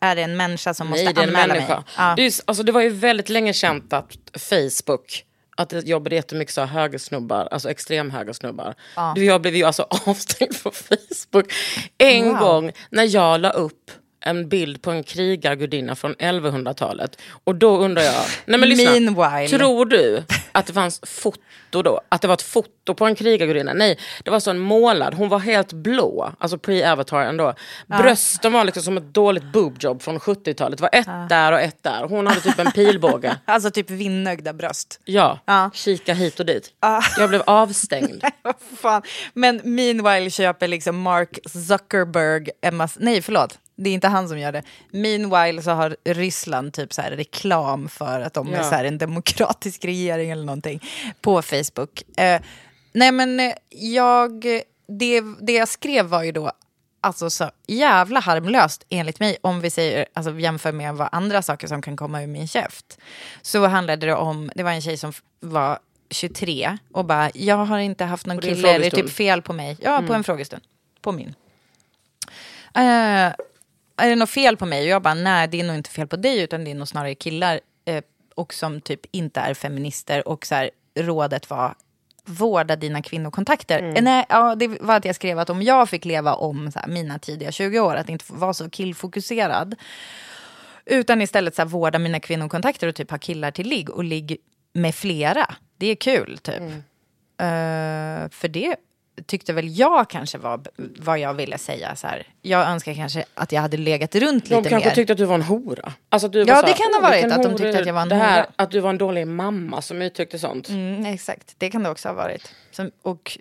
är det en människa som Nej, måste det är en anmäla människa. mig? Ja. Det, är, alltså, det var ju väldigt länge känt att Facebook att det jobbade jättemycket så högersnubbar, alltså extremhögersnubbar. Ja. Du, Jag blev ju alltså (laughs) avstängd från Facebook en Wow. gång när jag la upp en bild på en krigargudinna från 1100-talet. Och då undrar jag, nej men lyssna, Meanwhile. tror du att det fanns foto då? Att det var ett foto på en krigargudinna? Nej, det var så en målad, hon var helt blå, alltså pre-avatar ändå. Brösten var liksom som ett dåligt boobjob från 70-talet. Det var ett där och ett där. Hon hade typ en (laughs) pilbåge. Alltså typ vinnögda bröst. Ja, Ja. kika hit och dit. Ja. Jag blev avstängd. (laughs) Vad fan. Men meanwhile köper liksom Mark Zuckerberg massa... Nej, förlåt. Det är inte han som gör det. Meanwhile så har Ryssland typ så här reklam för att de är Ja. så här en demokratisk regering eller någonting på Facebook. Eh, nej men eh, jag... Det, det jag skrev var ju då alltså så jävla harmlöst enligt mig om vi säger, alltså jämför med vad andra saker som kan komma ur min käft. Så handlade det om, det var en tjej som var 23 och bara, jag har inte haft någon På kille, det är frågestund? typ fel på mig. Ja, på Mm. en frågestund. På min. Eh, är det något fel på mig? Och jag bara, nej det är nog inte fel på dig utan det är nog snarare killar eh, och som typ inte är feminister och så här, rådet var vårda dina kvinnokontakter. Mm. Eh, Nej, ja, det var att jag skrev att om jag fick leva om här, mina tidiga 20 år, att inte vara så killfokuserad. Utan istället så här, vårda mina kvinnokontakter och typ ha killar till ligg och ligg med flera. Det är kul typ. Mm. Eh, för det tyckte väl jag kanske var vad jag ville säga. Så här. Jag önskar kanske att jag hade legat runt De lite kanske mer. tyckte att du var en hora. Alltså Ja, så det här, kan ha "Åh, varit att de tyckte att jag var en här, hora." Att du var en dålig mamma som uttryckte sånt. Mm, exakt, det kan det också ha varit. Som, och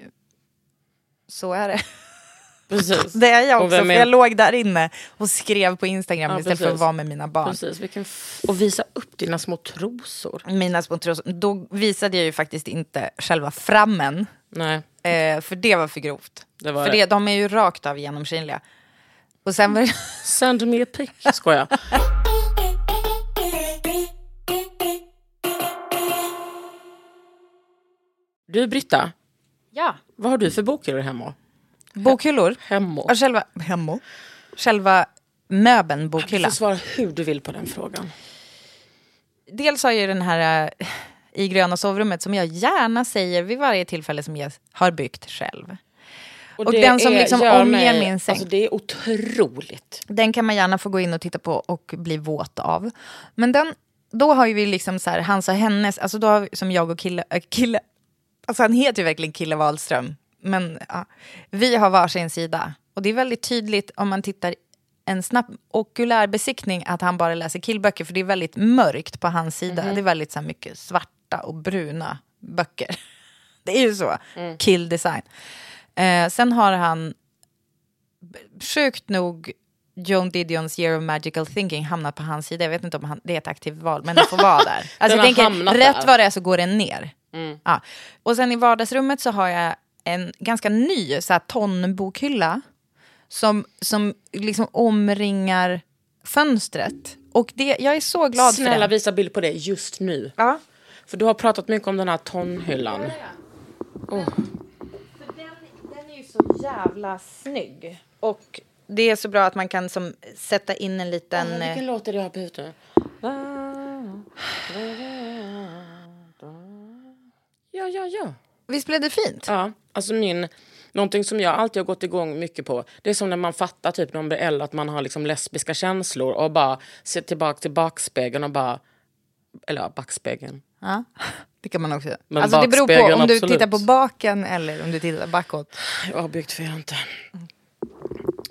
så är det. Precis. (laughs) Det är jag också, för är- jag låg där inne och skrev på Instagram Ja, istället för precis. att vara med mina barn. Precis, vilken och visa upp dina små trosor. Mina små trosor. Då visade jag ju faktiskt inte själva frammen. Nej. Eh, för det var för grovt. Det var för det. det, de är ju rakt av genomskinliga. Och sen var det... (laughs) Send me a pic. Skojar. Du Britta, Ja. vad har du för bokhyllor hemma? Bokhyllor? Hemma. Ja, själva, hemma. själva möbeln, Du bokhylla. får svara hur du vill på den frågan. Dels har jag ju den här eh, i gröna sovrummet som jag gärna säger vid varje tillfälle som jag har byggt själv. Och, det den som är- liksom omger mig- min säng. Alltså det är otroligt. Den kan man gärna få gå in och titta på och bli våt av. Men den, då har ju vi liksom så här, hans och hennes, alltså då har vi, som jag och Kille, äh, Kille, alltså han heter ju verkligen Kille Wahlström. Men ja, vi har varsin sida. Och det är väldigt tydligt om man tittar en snabb okulär besiktning att han bara läser killböcker. För det är väldigt mörkt på hans sida. Mhm. Det är väldigt så här, mycket svarta och bruna böcker. (laughs) Det är ju så. Kill design. Eh, sen har han sjukt nog Joan Didions Year of Magical Thinking hamnat på hans sida. Jag vet inte om han, det är ett aktivt val, men det får vara där. (laughs) Alltså jag tänker, rätt vad det är så går den ner. Mm. Ja. Och sen i vardagsrummet så har jag en ganska ny så här, tonbokhylla som, som liksom omringar fönstret. Och det, jag är så glad för Snälla det. visa bild på det just nu. Ja. För du har pratat mycket om den här tonhyllan. Åh. Den är ju så jävla snygg. Och det är så bra att man kan som, sätta in en liten... Åh, vilken eh, låt är det jag har på ute? Ja, ja, ja. Visst blev det fint? Ja, alltså min... Någonting som jag alltid har gått igång mycket på, det är som när man fattar typ när man blir äldre att man har liksom lesbiska känslor och bara ser tillbaka till backspegeln och bara... Eller ja, backspegeln. Ja, det kan man också. Men alltså det beror på om du absolut. tittar på baken eller om du tittar bakåt. Jag har byggt för jag inte.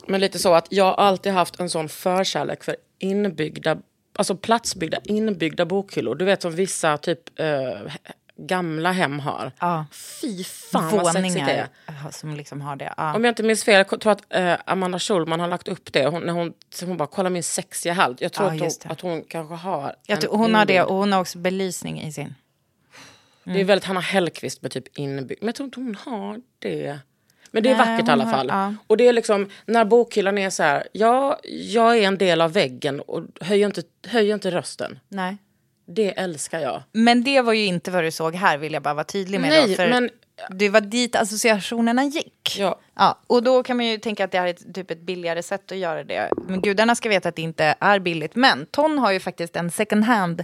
Men lite så att jag har alltid haft en sån förkärlek för inbyggda, alltså platsbyggda inbyggda bokhyllor. Du vet som vissa typ eh, gamla hem har. Ja. Fy fan vad sexigt det är. Våningar som liksom har det. Ja. Om jag inte minns fel, jag tror att eh, Amanda Schulman har lagt upp det. Hon, när hon, hon bara, kolla min sexiga hals. Jag tror Ja, att, hon, att hon kanske har Jag tror, hon har det och hon har också belysning i sin. Det är väldigt Hanna Hellquist med typ inbyggd. Men jag tror inte hon har det. Men det är Nej, vackert i alla har- fall. ja. Och det är liksom när bokhyllan är så här, ja, jag är en del av väggen och höjer inte, höjer inte rösten. Nej. Det älskar jag. Men det var ju inte vad du såg här, vill jag bara vara tydlig med. Nej, då, för men- Det var dit associationerna gick. Ja. Ja, och då kan man ju tänka att det här är ett, typ ett billigare sätt att göra det. Men gudarna ska veta att det inte är billigt. Men Ton har ju faktiskt en second hand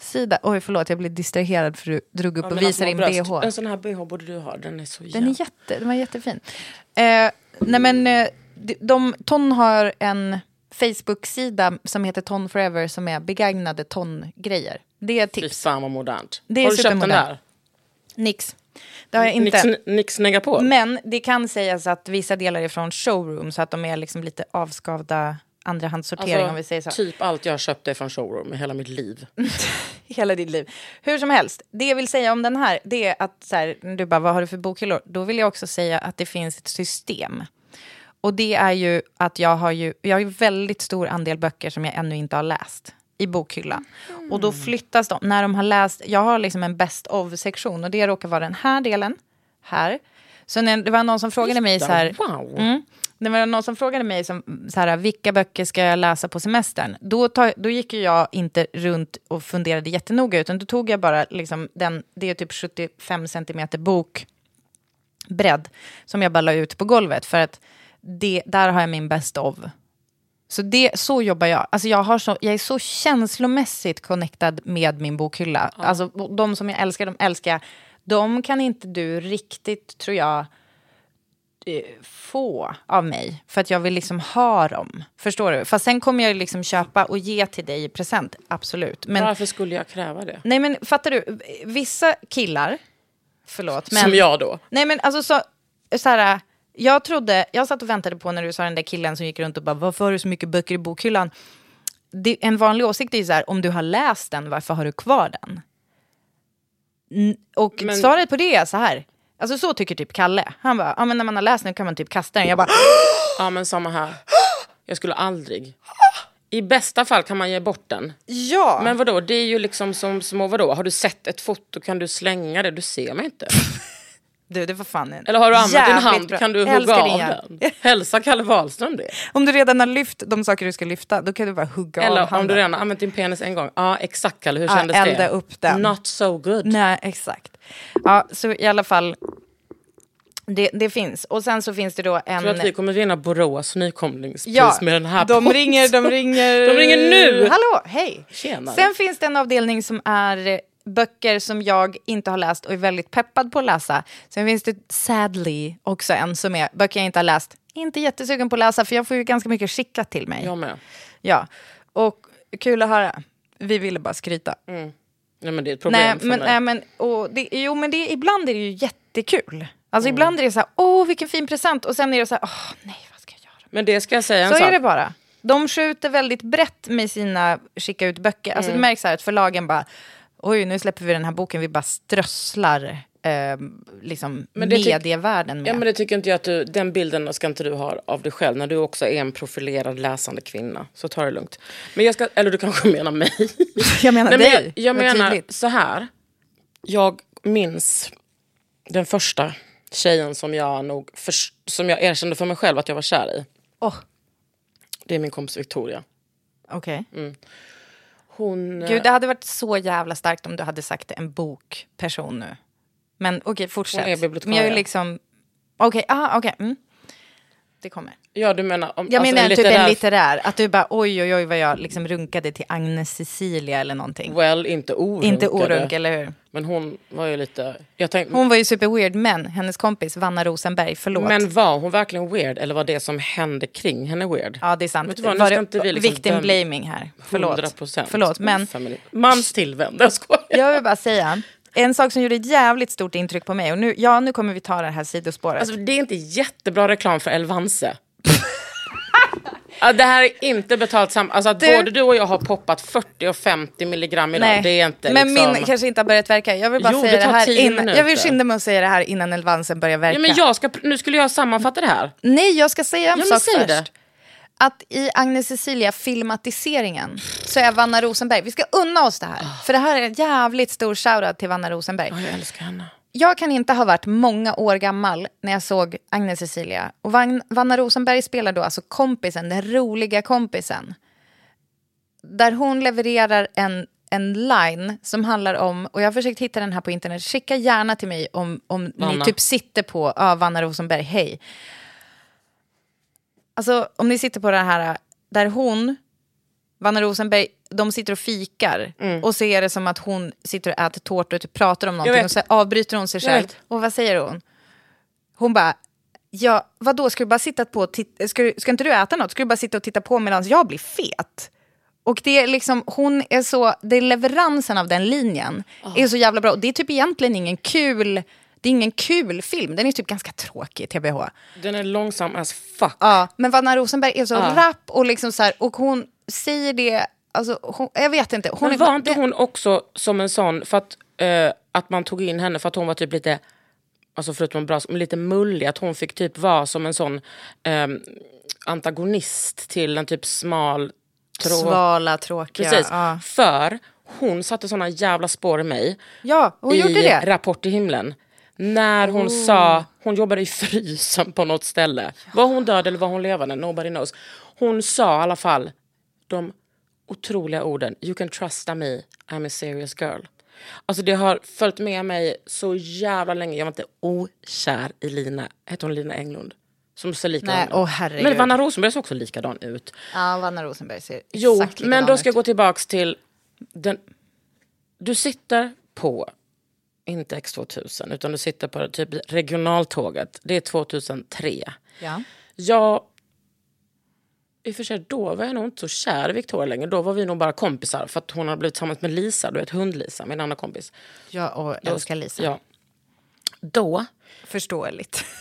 sida. Oj, förlåt, jag blev distraherad för du drog upp Ja, och mina visade din bh. En sån här bh borde du ha, den är så Den, är jätte, den var jättefin. Eh, nej men, eh, de, de, Ton har en Facebook-sida som heter Ton Forever som är begagnade Ton-grejer. Det är ett Fy tips. fan vad modernt. Det är har du köpt den där? Nix. Det har jag inte. Nix, Nix Negapol? Men det kan sägas att vissa delar är från showroom så att de är liksom lite avskavda andrahandssortering om vi säger så. Typ allt jag har köpt är från showroom i hela mitt liv. (laughs) Hela ditt liv. Hur som helst, det jag vill säga om den här, det är att så här, du bara, vad har du för bokhyllor? Då vill jag också säga att det finns ett system. Och det är ju att jag har ju, jag har ju väldigt stor andel böcker som jag ännu inte har läst i bokhyllan. Och då flyttas de, när de har läst, jag har liksom en best of-sektion och det råkar vara den här delen, här. Så när, det var någon som frågade mig så här, Wow. Mm. Det var någon som frågade mig som, så här, vilka böcker ska jag läsa på semestern. Då, ta, då gick jag inte runt och funderade jättenoga, utan då tog jag bara liksom den, det är typ 75 centimeter bok bredd som jag bara la ut på golvet för att det, där har jag min best of. Så, det, så jobbar jag. Alltså jag, har så, jag är så känslomässigt connectad med min bokhylla. Alltså, de som jag älskar, de älskar jag. De kan inte du riktigt, tror jag, eh, få av mig. För att jag vill liksom ha dem. Förstår du? Fast sen kommer jag liksom köpa och ge till dig i present, absolut. Men, Varför skulle jag kräva det? nej men fattar du? Vissa killar, förlåt. Men, Som jag då. Nej men alltså så, så här, jag trodde, jag satt och väntade på när du sa den där killen som gick runt och bara varför har du så mycket böcker i bokhyllan? Det, en vanlig åsikt är ju så här, om du har läst den, varför har du kvar den? N- och Men- svaret på det är så här, alltså så tycker typ Kalle. Han bara, ja men när man har läst den kan man typ kasta den. Jag bara, Ja men samma här. Jag skulle aldrig. I bästa fall kan man ge bort den. ja. Men vadå, det är ju liksom som små vadå? Har du sett ett foto kan du slänga det, du ser mig inte. (laughs) Du, det var fan en Eller har du använt din hand bra. kan du hugga av den. Hälsa Kalle Wahlström det. Om du redan har lyft de saker du ska lyfta, då kan du bara hugga av Eller om handen. du redan har använt din penis en gång. Ja exakt Kalle, hur Ja, kändes elda det? upp den. Not so good. Nej, exakt. Ja, så i alla fall, det, det finns. Och sen så finns det då en... Tror att vi kommer vinna Borås nykomlingspris Ja, med den här de podden. ringer, de ringer... (laughs) De ringer nu! Hallå, hej! Tjenare. Sen finns det en avdelning som är böcker som jag inte har läst och är väldigt peppad på att läsa. Sen finns det sadly också en som är böcker jag inte har läst. Inte jättesugen på att läsa för jag får ju ganska mycket skickat till mig. Jag med. Ja, och kul att höra. Vi ville bara skryta. Nej men det är ett problem Nej, för men, mig. nej, men, och det, jo, men det, ibland är det ju jättekul. Alltså ibland är det så här, åh vilken fin present. Och sen är det så här, åh nej vad ska jag göra? Men det ska jag säga en Så sak. är det bara. De skjuter väldigt brett med sina skicka ut böcker. Alltså det märks så här att förlagen bara, oj nu släpper vi den här boken, vi bara strösslar eh, liksom Men det medievärlden med. Ja men det tycker inte jag att du, den bilden ska inte du ha av dig själv när du också är en profilerad läsande kvinna. Så ta det lugnt. Men jag ska, eller du kanske menar mig. (laughs) jag menar Nej, men dig. jag, jag Vad menar tydligt. så här. Jag minns den första tjejen som jag nog för, som jag erkände för mig själv att jag var kär i. Åh, Det är min kompis Victoria. okej. Hon... Gud, det hade varit så jävla starkt om du hade sagt en bokperson nu. Men okej, fortsätt. Hon är bibliotekarie. Men jag är liksom... Okej, ah, okej. Mm. Det kommer. Ja du menar... Om, Jag alltså, menar en typ en litterär- litterär. Att du bara oj, oj, oj vad jag liksom runkade till Agnes Cecilia eller någonting. Well, inte orunkade. Inte orunk, eller hur? Men hon var ju lite... Jag tänkte, Hon var ju super weird, men hennes kompis Vanna Rosenberg, förlåt. men var hon verkligen weird eller var det som hände kring henne weird? ja, det är sant. Vad, Var det inte vi liksom victim döma- blaming här. Förlåt. 100%. Förlåt, men. Mans tillvänd, jag skojar. jag vill bara säga. En sak som gjorde ett jävligt stort intryck på mig, och nu, ja, nu kommer vi ta det här sidospåret. Alltså, det är inte jättebra reklam för Elvanse. Ja, det här är inte betalt sam... Alltså att Du- både du och jag har poppat 40 och 50 milligram idag, det är inte men liksom... min kanske inte har börjat verka. Jag vill bara Jo, säga det det, här innan, Jag vill skynda mig att säga det här innan Elvansen börjar verka. Ja, men jag ska, nu skulle jag sammanfatta det här. Nej, jag ska säga en Ja, sak först. det. Att i Agnes Cecilia filmatiseringen så är Vanna Rosenberg, vi ska unna oss det här. För det här är en jävligt stor shoutout till Vanna Rosenberg. Ja, jag älskar henne. Jag kan inte ha varit många år gammal när jag såg Agnes Cecilia. Och Van, Vanna Rosenberg spelar då alltså kompisen, den roliga kompisen. Där hon levererar en, en line som handlar om, och jag har försökt hitta den här på internet, skicka gärna till mig om, om ni typ sitter på, ja Vanna Rosenberg, hej. Alltså om ni sitter på det här, där hon, Vanna Rosenberg, de sitter och fikar och ser det som att hon sitter och äter tårta och typ pratar om någonting och så avbryter hon sig själv. Och vad säger hon? Hon bara, ja, vadå, ska du bara sitta på och titta, ska, inte du äta något? Ska du bara sitta och titta på medan jag blir fet? Och det är liksom, hon är så, det är leveransen av den linjen är så jävla bra. Och det är typ egentligen ingen kul, det är ingen kul film. Den är typ ganska tråkig, TBH. Den är långsam as fuck. Ja, men Vanna Rosenberg är så Ja. rapp och liksom så här, och hon säger det, alltså, hon, jag vet inte. Hon Men är, var inte hon också som en sån, för att, eh, att man tog in henne för att hon var typ lite, alltså förutom bra, lite mullig, att hon fick typ vara som en sån eh, antagonist till en typ smal, trå- Svala, tråkiga. Precis, Ja. för hon satte såna jävla spår i mig. Ja, hon i gjorde det. Rapport till himlen. När hon Oh. sa, hon jobbade i (laughs) frysen på något ställe. Var hon död eller var hon levande? Nobody knows. Hon sa i alla fall de otroliga orden You can trust me, I'm a serious girl. Alltså det har följt med mig så jävla länge. Jag var inte okär i Lina, hette hon Lina Englund? Som ser likadan Nej, ut. åh, herregud. Men Vanna Rosenberg ser också likadan ut. Ja, Vanna Rosenberg ser Jo, exakt men likadan då ska jag ut. gå tillbaks till den... Du sitter på, inte X2000, utan du sitter på typ regionaltåget. Det är 2003. Ja. Jag... I och för sig, då var jag nog inte så kär i Victoria längre. Då var vi nog bara kompisar för att hon hade blivit tillsammans med Lisa, du vet hund-Lisa, min andra kompis. Jag och Då- älskar Lisa. Ja. Då... Förståeligt. (laughs)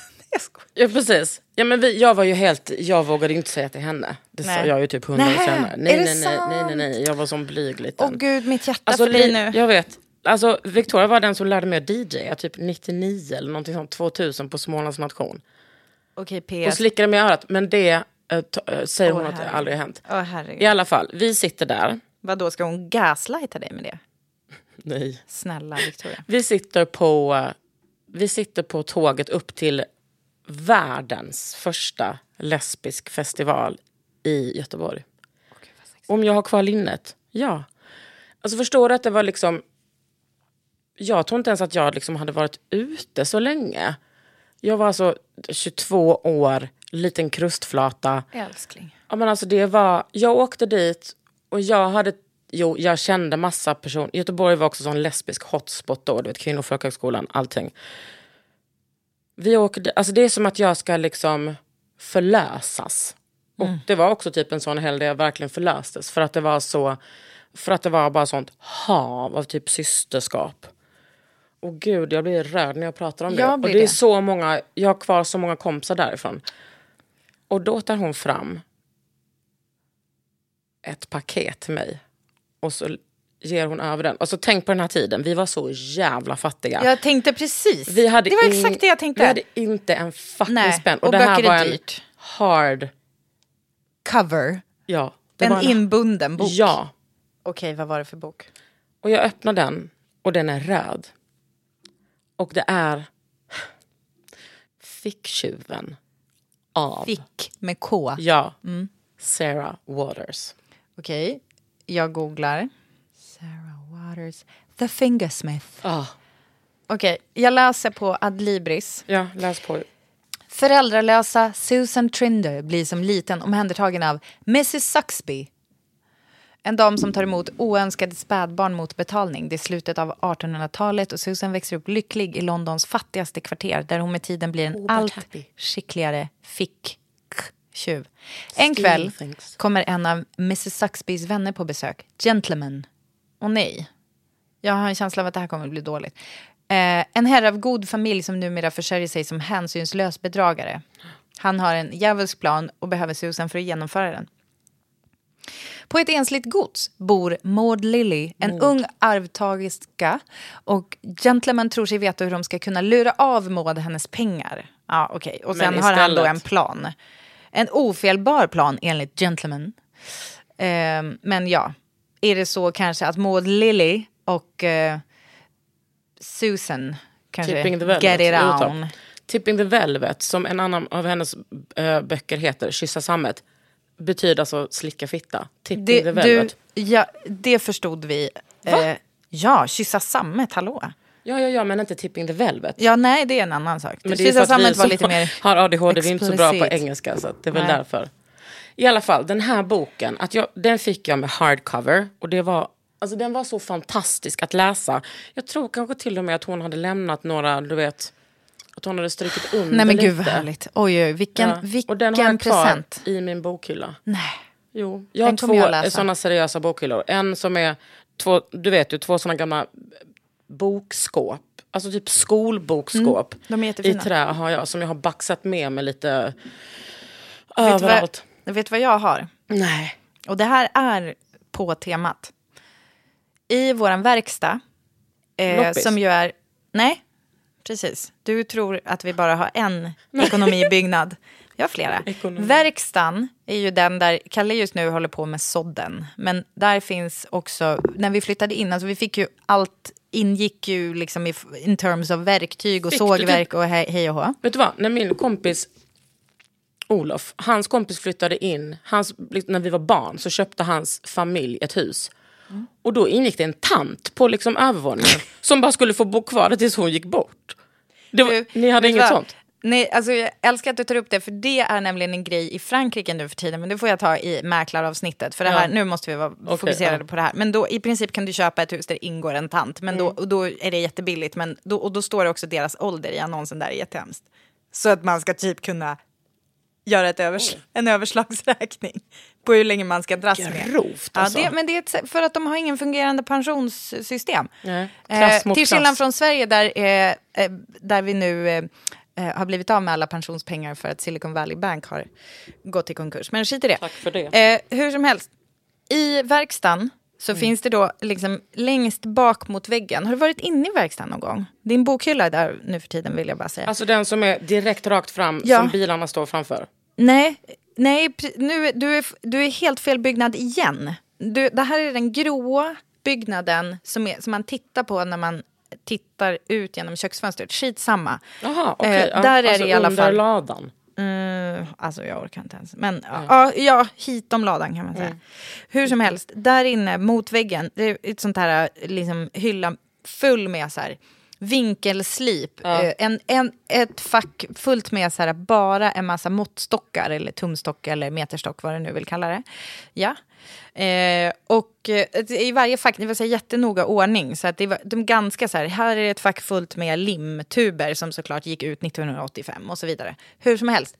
Ja precis. Ja, men vi, jag var ju helt, jag vågade inte säga till henne. Det sa Nej. jag ju typ hundra år senare. Nej, nej, nej, nej, nej, nej. Jag var som blyg liten. Åh gud, mitt hjärta Alltså, för dig nu. Jag vet. Alltså, Victoria var den som lärde mig att DJa typ 99 eller någonting sånt, 2000 på Smålands nation. Okej, Och PS. slickade mig i örat. Men det eh, säger Åh, hon att det aldrig har hänt. Herregud. I alla fall, vi sitter där. Vadå, ska hon gaslighta dig med det? (laughs) Nej. Snälla Victoria. Vi sitter på, vi sitter på tåget upp till världens första lesbisk festival i Göteborg. Om jag har kvar linnet? Ja. Alltså förstår du att det var liksom... Jag tror inte ens att jag liksom hade varit ute så länge. Jag var alltså 22 år, liten krustflata. Älskling. Ja, men alltså det var, jag åkte dit och jag hade, jo, jag kände massa personer. Göteborg var också sån lesbisk hotspot då, du vet kvinnor, folkhögskolan, allting. Vi di- alltså det är som att jag ska liksom förlösas. Och det var också typ en sån helg där jag verkligen förlöstes. För att det var så, för att det var bara sånt hav av typ systerskap. Och gud, jag blir rörd när jag pratar om det. Jag Och blir det är det. så många, jag har kvar så många kompisar därifrån. Och då tar hon fram ett paket till mig. Och så ger hon över den. Och så tänk på den här tiden, vi var så jävla fattiga. Jag tänkte precis. Vi hade det var in- exakt det jag tänkte. Vi hade inte en fucking Nej, spänn. Och, och det här var en dyrt. hard... Cover. Ja. det En var inbunden bok. Ja. Okej, vad var det för bok? Och jag öppnar den och den är röd. Och det är Ficktjuven av... Fick med K. Ja. Mm. Sarah Waters. Okej, jag googlar. Sarah Waters. The Fingersmith. Ah. Okej, jag läser på Adlibris. Ja, läs på. Föräldralösa Susan Trinder blir som liten omhändertagen av Mrs Suxby. En dam som tar emot oönskade spädbarn mot betalning. Det är slutet av 1800-talet och Susan växer upp lycklig i Londons fattigaste kvarter där hon med tiden blir en but allt happy. skickligare ficktjuv. En Steal kväll kommer en av Mrs Suxbys vänner på besök. Gentleman. Och nej, jag har en känsla av att det här kommer att bli dåligt. Eh, en herre av god familj som numera försörjer sig som hänsynslös bedragare. Han har en djävulsk plan och behöver Susan för att genomföra den. På ett ensligt gods bor Maud Lily, en ung arvtagerska. Och Gentleman tror sig veta hur de ska kunna lura av Maud hennes pengar. Ja, okej. Och sen har han då istället- en plan. En ofelbar plan enligt Gentleman. Ehm, men ja, är det så kanske att Maud Lily och eh, Susan kanske Tipping the Velvet. get it on. Tipping the Velvet, som en annan av hennes äh, böcker heter, Kyssa sammet, betyder alltså slicka fitta. Tipping Det, the du, ja, det förstod vi. Eh, ja, kyssa sammet, hallå. Ja, ja, ja, men inte Tipping the Velvet. Ja, nej, det är en annan sak. Men det kyssa sammet var lite mer har ADHD, vi är inte så bra på explicit. engelska, så det är väl Nej. därför. I alla fall, den här boken, att jag, den fick jag med hardcover. Och det var, alltså, den var så fantastisk att läsa. Jag tror kanske till och med att hon hade lämnat några, du vet, att hon hade strukit under Nej men lite. gud vad härligt. Oj, oj, vilken, Ja, vilken och den har jag kvar present. i min bokhylla. Nej. Jo, jag har Den kommer jag två sådana seriösa bokhyllor. En som är, två, du vet ju, två sådana gamla bokskåp. Alltså typ skolbokskåp. Mm, I trä har jag, som jag har baxat med mig lite Vet du vad, överallt. vet du vad jag har? Nej. Och det här är på temat. I våran verkstad, eh, som ju är... Nej, precis. Du tror att vi bara har en ekonomibyggnad. Vi har flera. (laughs) Ekonomi. Verkstaden är ju den där Kalle just nu håller på med sådden. Men där finns också, när vi flyttade in, alltså vi fick ju allt ingick ju liksom i in terms of verktyg och Fick du sågverk typ- och hej, hej och hå. Vet du vad, när min kompis Olof, hans kompis flyttade in, hans, när vi var barn så köpte hans familj ett hus. Mm. Och då ingick det en tant på liksom övervåningen (laughs) som bara skulle få bo kvar tills hon gick bort. Var, Du, ni hade inget vad? sånt? Nej, alltså jag älskar att du tar upp det, för det är nämligen en grej i Frankrike nu för tiden, men det får jag ta i mäklaravsnittet, för det här, Ja. nu måste vi vara Okej, fokuserade ja. på det här. Men då i princip kan du köpa ett hus där det ingår en tant, men då, Mm. och då är det jättebilligt, men då, och då står det också deras ålder i annonsen där, jättehemskt. Så att man ska typ kunna göra ett övers en överslagsräkning på hur länge man ska dras med. Grovt alltså. Ja, det, men det är ett, för att de har ingen fungerande pensionssystem. Nej, klass Eh, till skillnad från Sverige där, eh, eh, där vi nu eh, eh, har blivit av med alla pensionspengar för att Silicon Valley Bank har gått i konkurs. Men skit i det. Tack för det. Eh, hur som helst, i verkstaden så Mm. finns det då liksom längst bak mot väggen. Har du varit inne i verkstaden någon gång? Din bokhylla är där nu för tiden vill jag bara säga. Alltså den som är direkt rakt fram Ja. som bilarna står framför. Nej, nej nu, du, är, du är helt fel byggnad igen. Du, det här är den gråa byggnaden som, är, som man tittar på när man tittar ut genom köksfönstret. Skitsamma. Jaha, okej. Eh, ja, där är alltså det i alla fall... ladan. Mm, alltså jag orkar inte ens. Men ja, ja, ja, hit om ladan kan man säga. Mm. Hur som helst, där inne mot väggen, det är ett sånt här liksom, hylla full med så här, vinkelslip. Ja. Eh, En, en, ett fack fullt med så här, bara en massa måttstockar eller tumstock eller meterstock, vad du nu vill kalla det. Ja. Eh, och eh, i varje fack, det var så här jättenoga ordning, så att det var de ganska så här, här är det ett fack fullt med limtuber som såklart gick ut 1985 och så vidare. Hur som helst,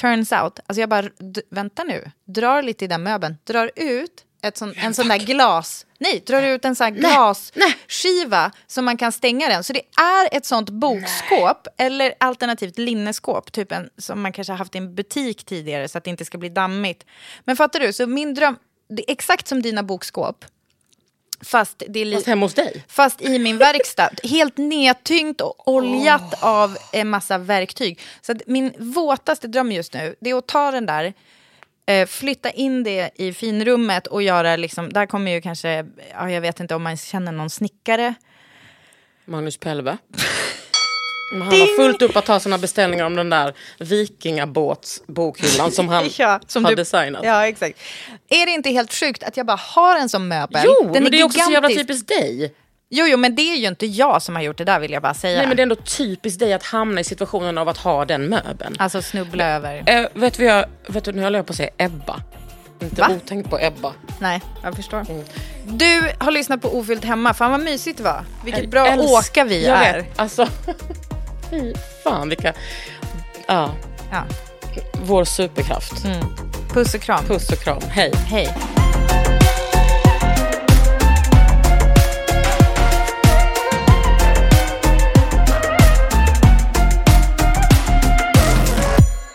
turns out, alltså jag bara, vänta nu, drar lite i den möbeln, drar ut ett sån, en sån där glas, nej, drar ut en sån här glasskiva som man kan stänga den. Så det är ett sånt bokskåp, eller alternativt linneskåp, typ en, som man kanske har haft i en butik tidigare så att det inte ska bli dammigt. Men fattar du, så min dröm, det är exakt som dina bokskåp, Fast, det är Fast hemma hos dig? Fast i min verkstad. (laughs) Helt nedtyngt och oljat av en massa verktyg. Så min våtaste dröm just nu, det är att ta den där, eh, flytta in det i finrummet och göra liksom, där kommer ju kanske, ja, jag vet inte om man känner någon snickare. Magnus Pelve. Men (laughs) han har fullt upp att ta sina beställningar om den där vikingabåtsbokhyllan som han (laughs) Ja, som har du- designat. Ja, exakt. Är det inte helt sjukt att jag bara har en sån möbel? Jo, Den men det är också så jävla typiskt dig. Jo, jo, men det är ju inte jag som har gjort det där vill jag bara säga. Nej, men det är ändå typiskt dig att hamna i situationen av att ha den möbeln. Alltså snubbla över. Eh, vet du jag, vet du, nu höll jag på att säga Ebba. Inte Va? otänkt på Ebba. Nej, jag förstår. Du har lyssnat på Ofyllt hemma. Fan vad mysigt det var. Vilket bra älsk- åka vi jag är. Vet, alltså, (laughs) fy fan vilka... Ja, Ja. vår superkraft. Mm. Puss och kram. Puss och kram, hej. Hej.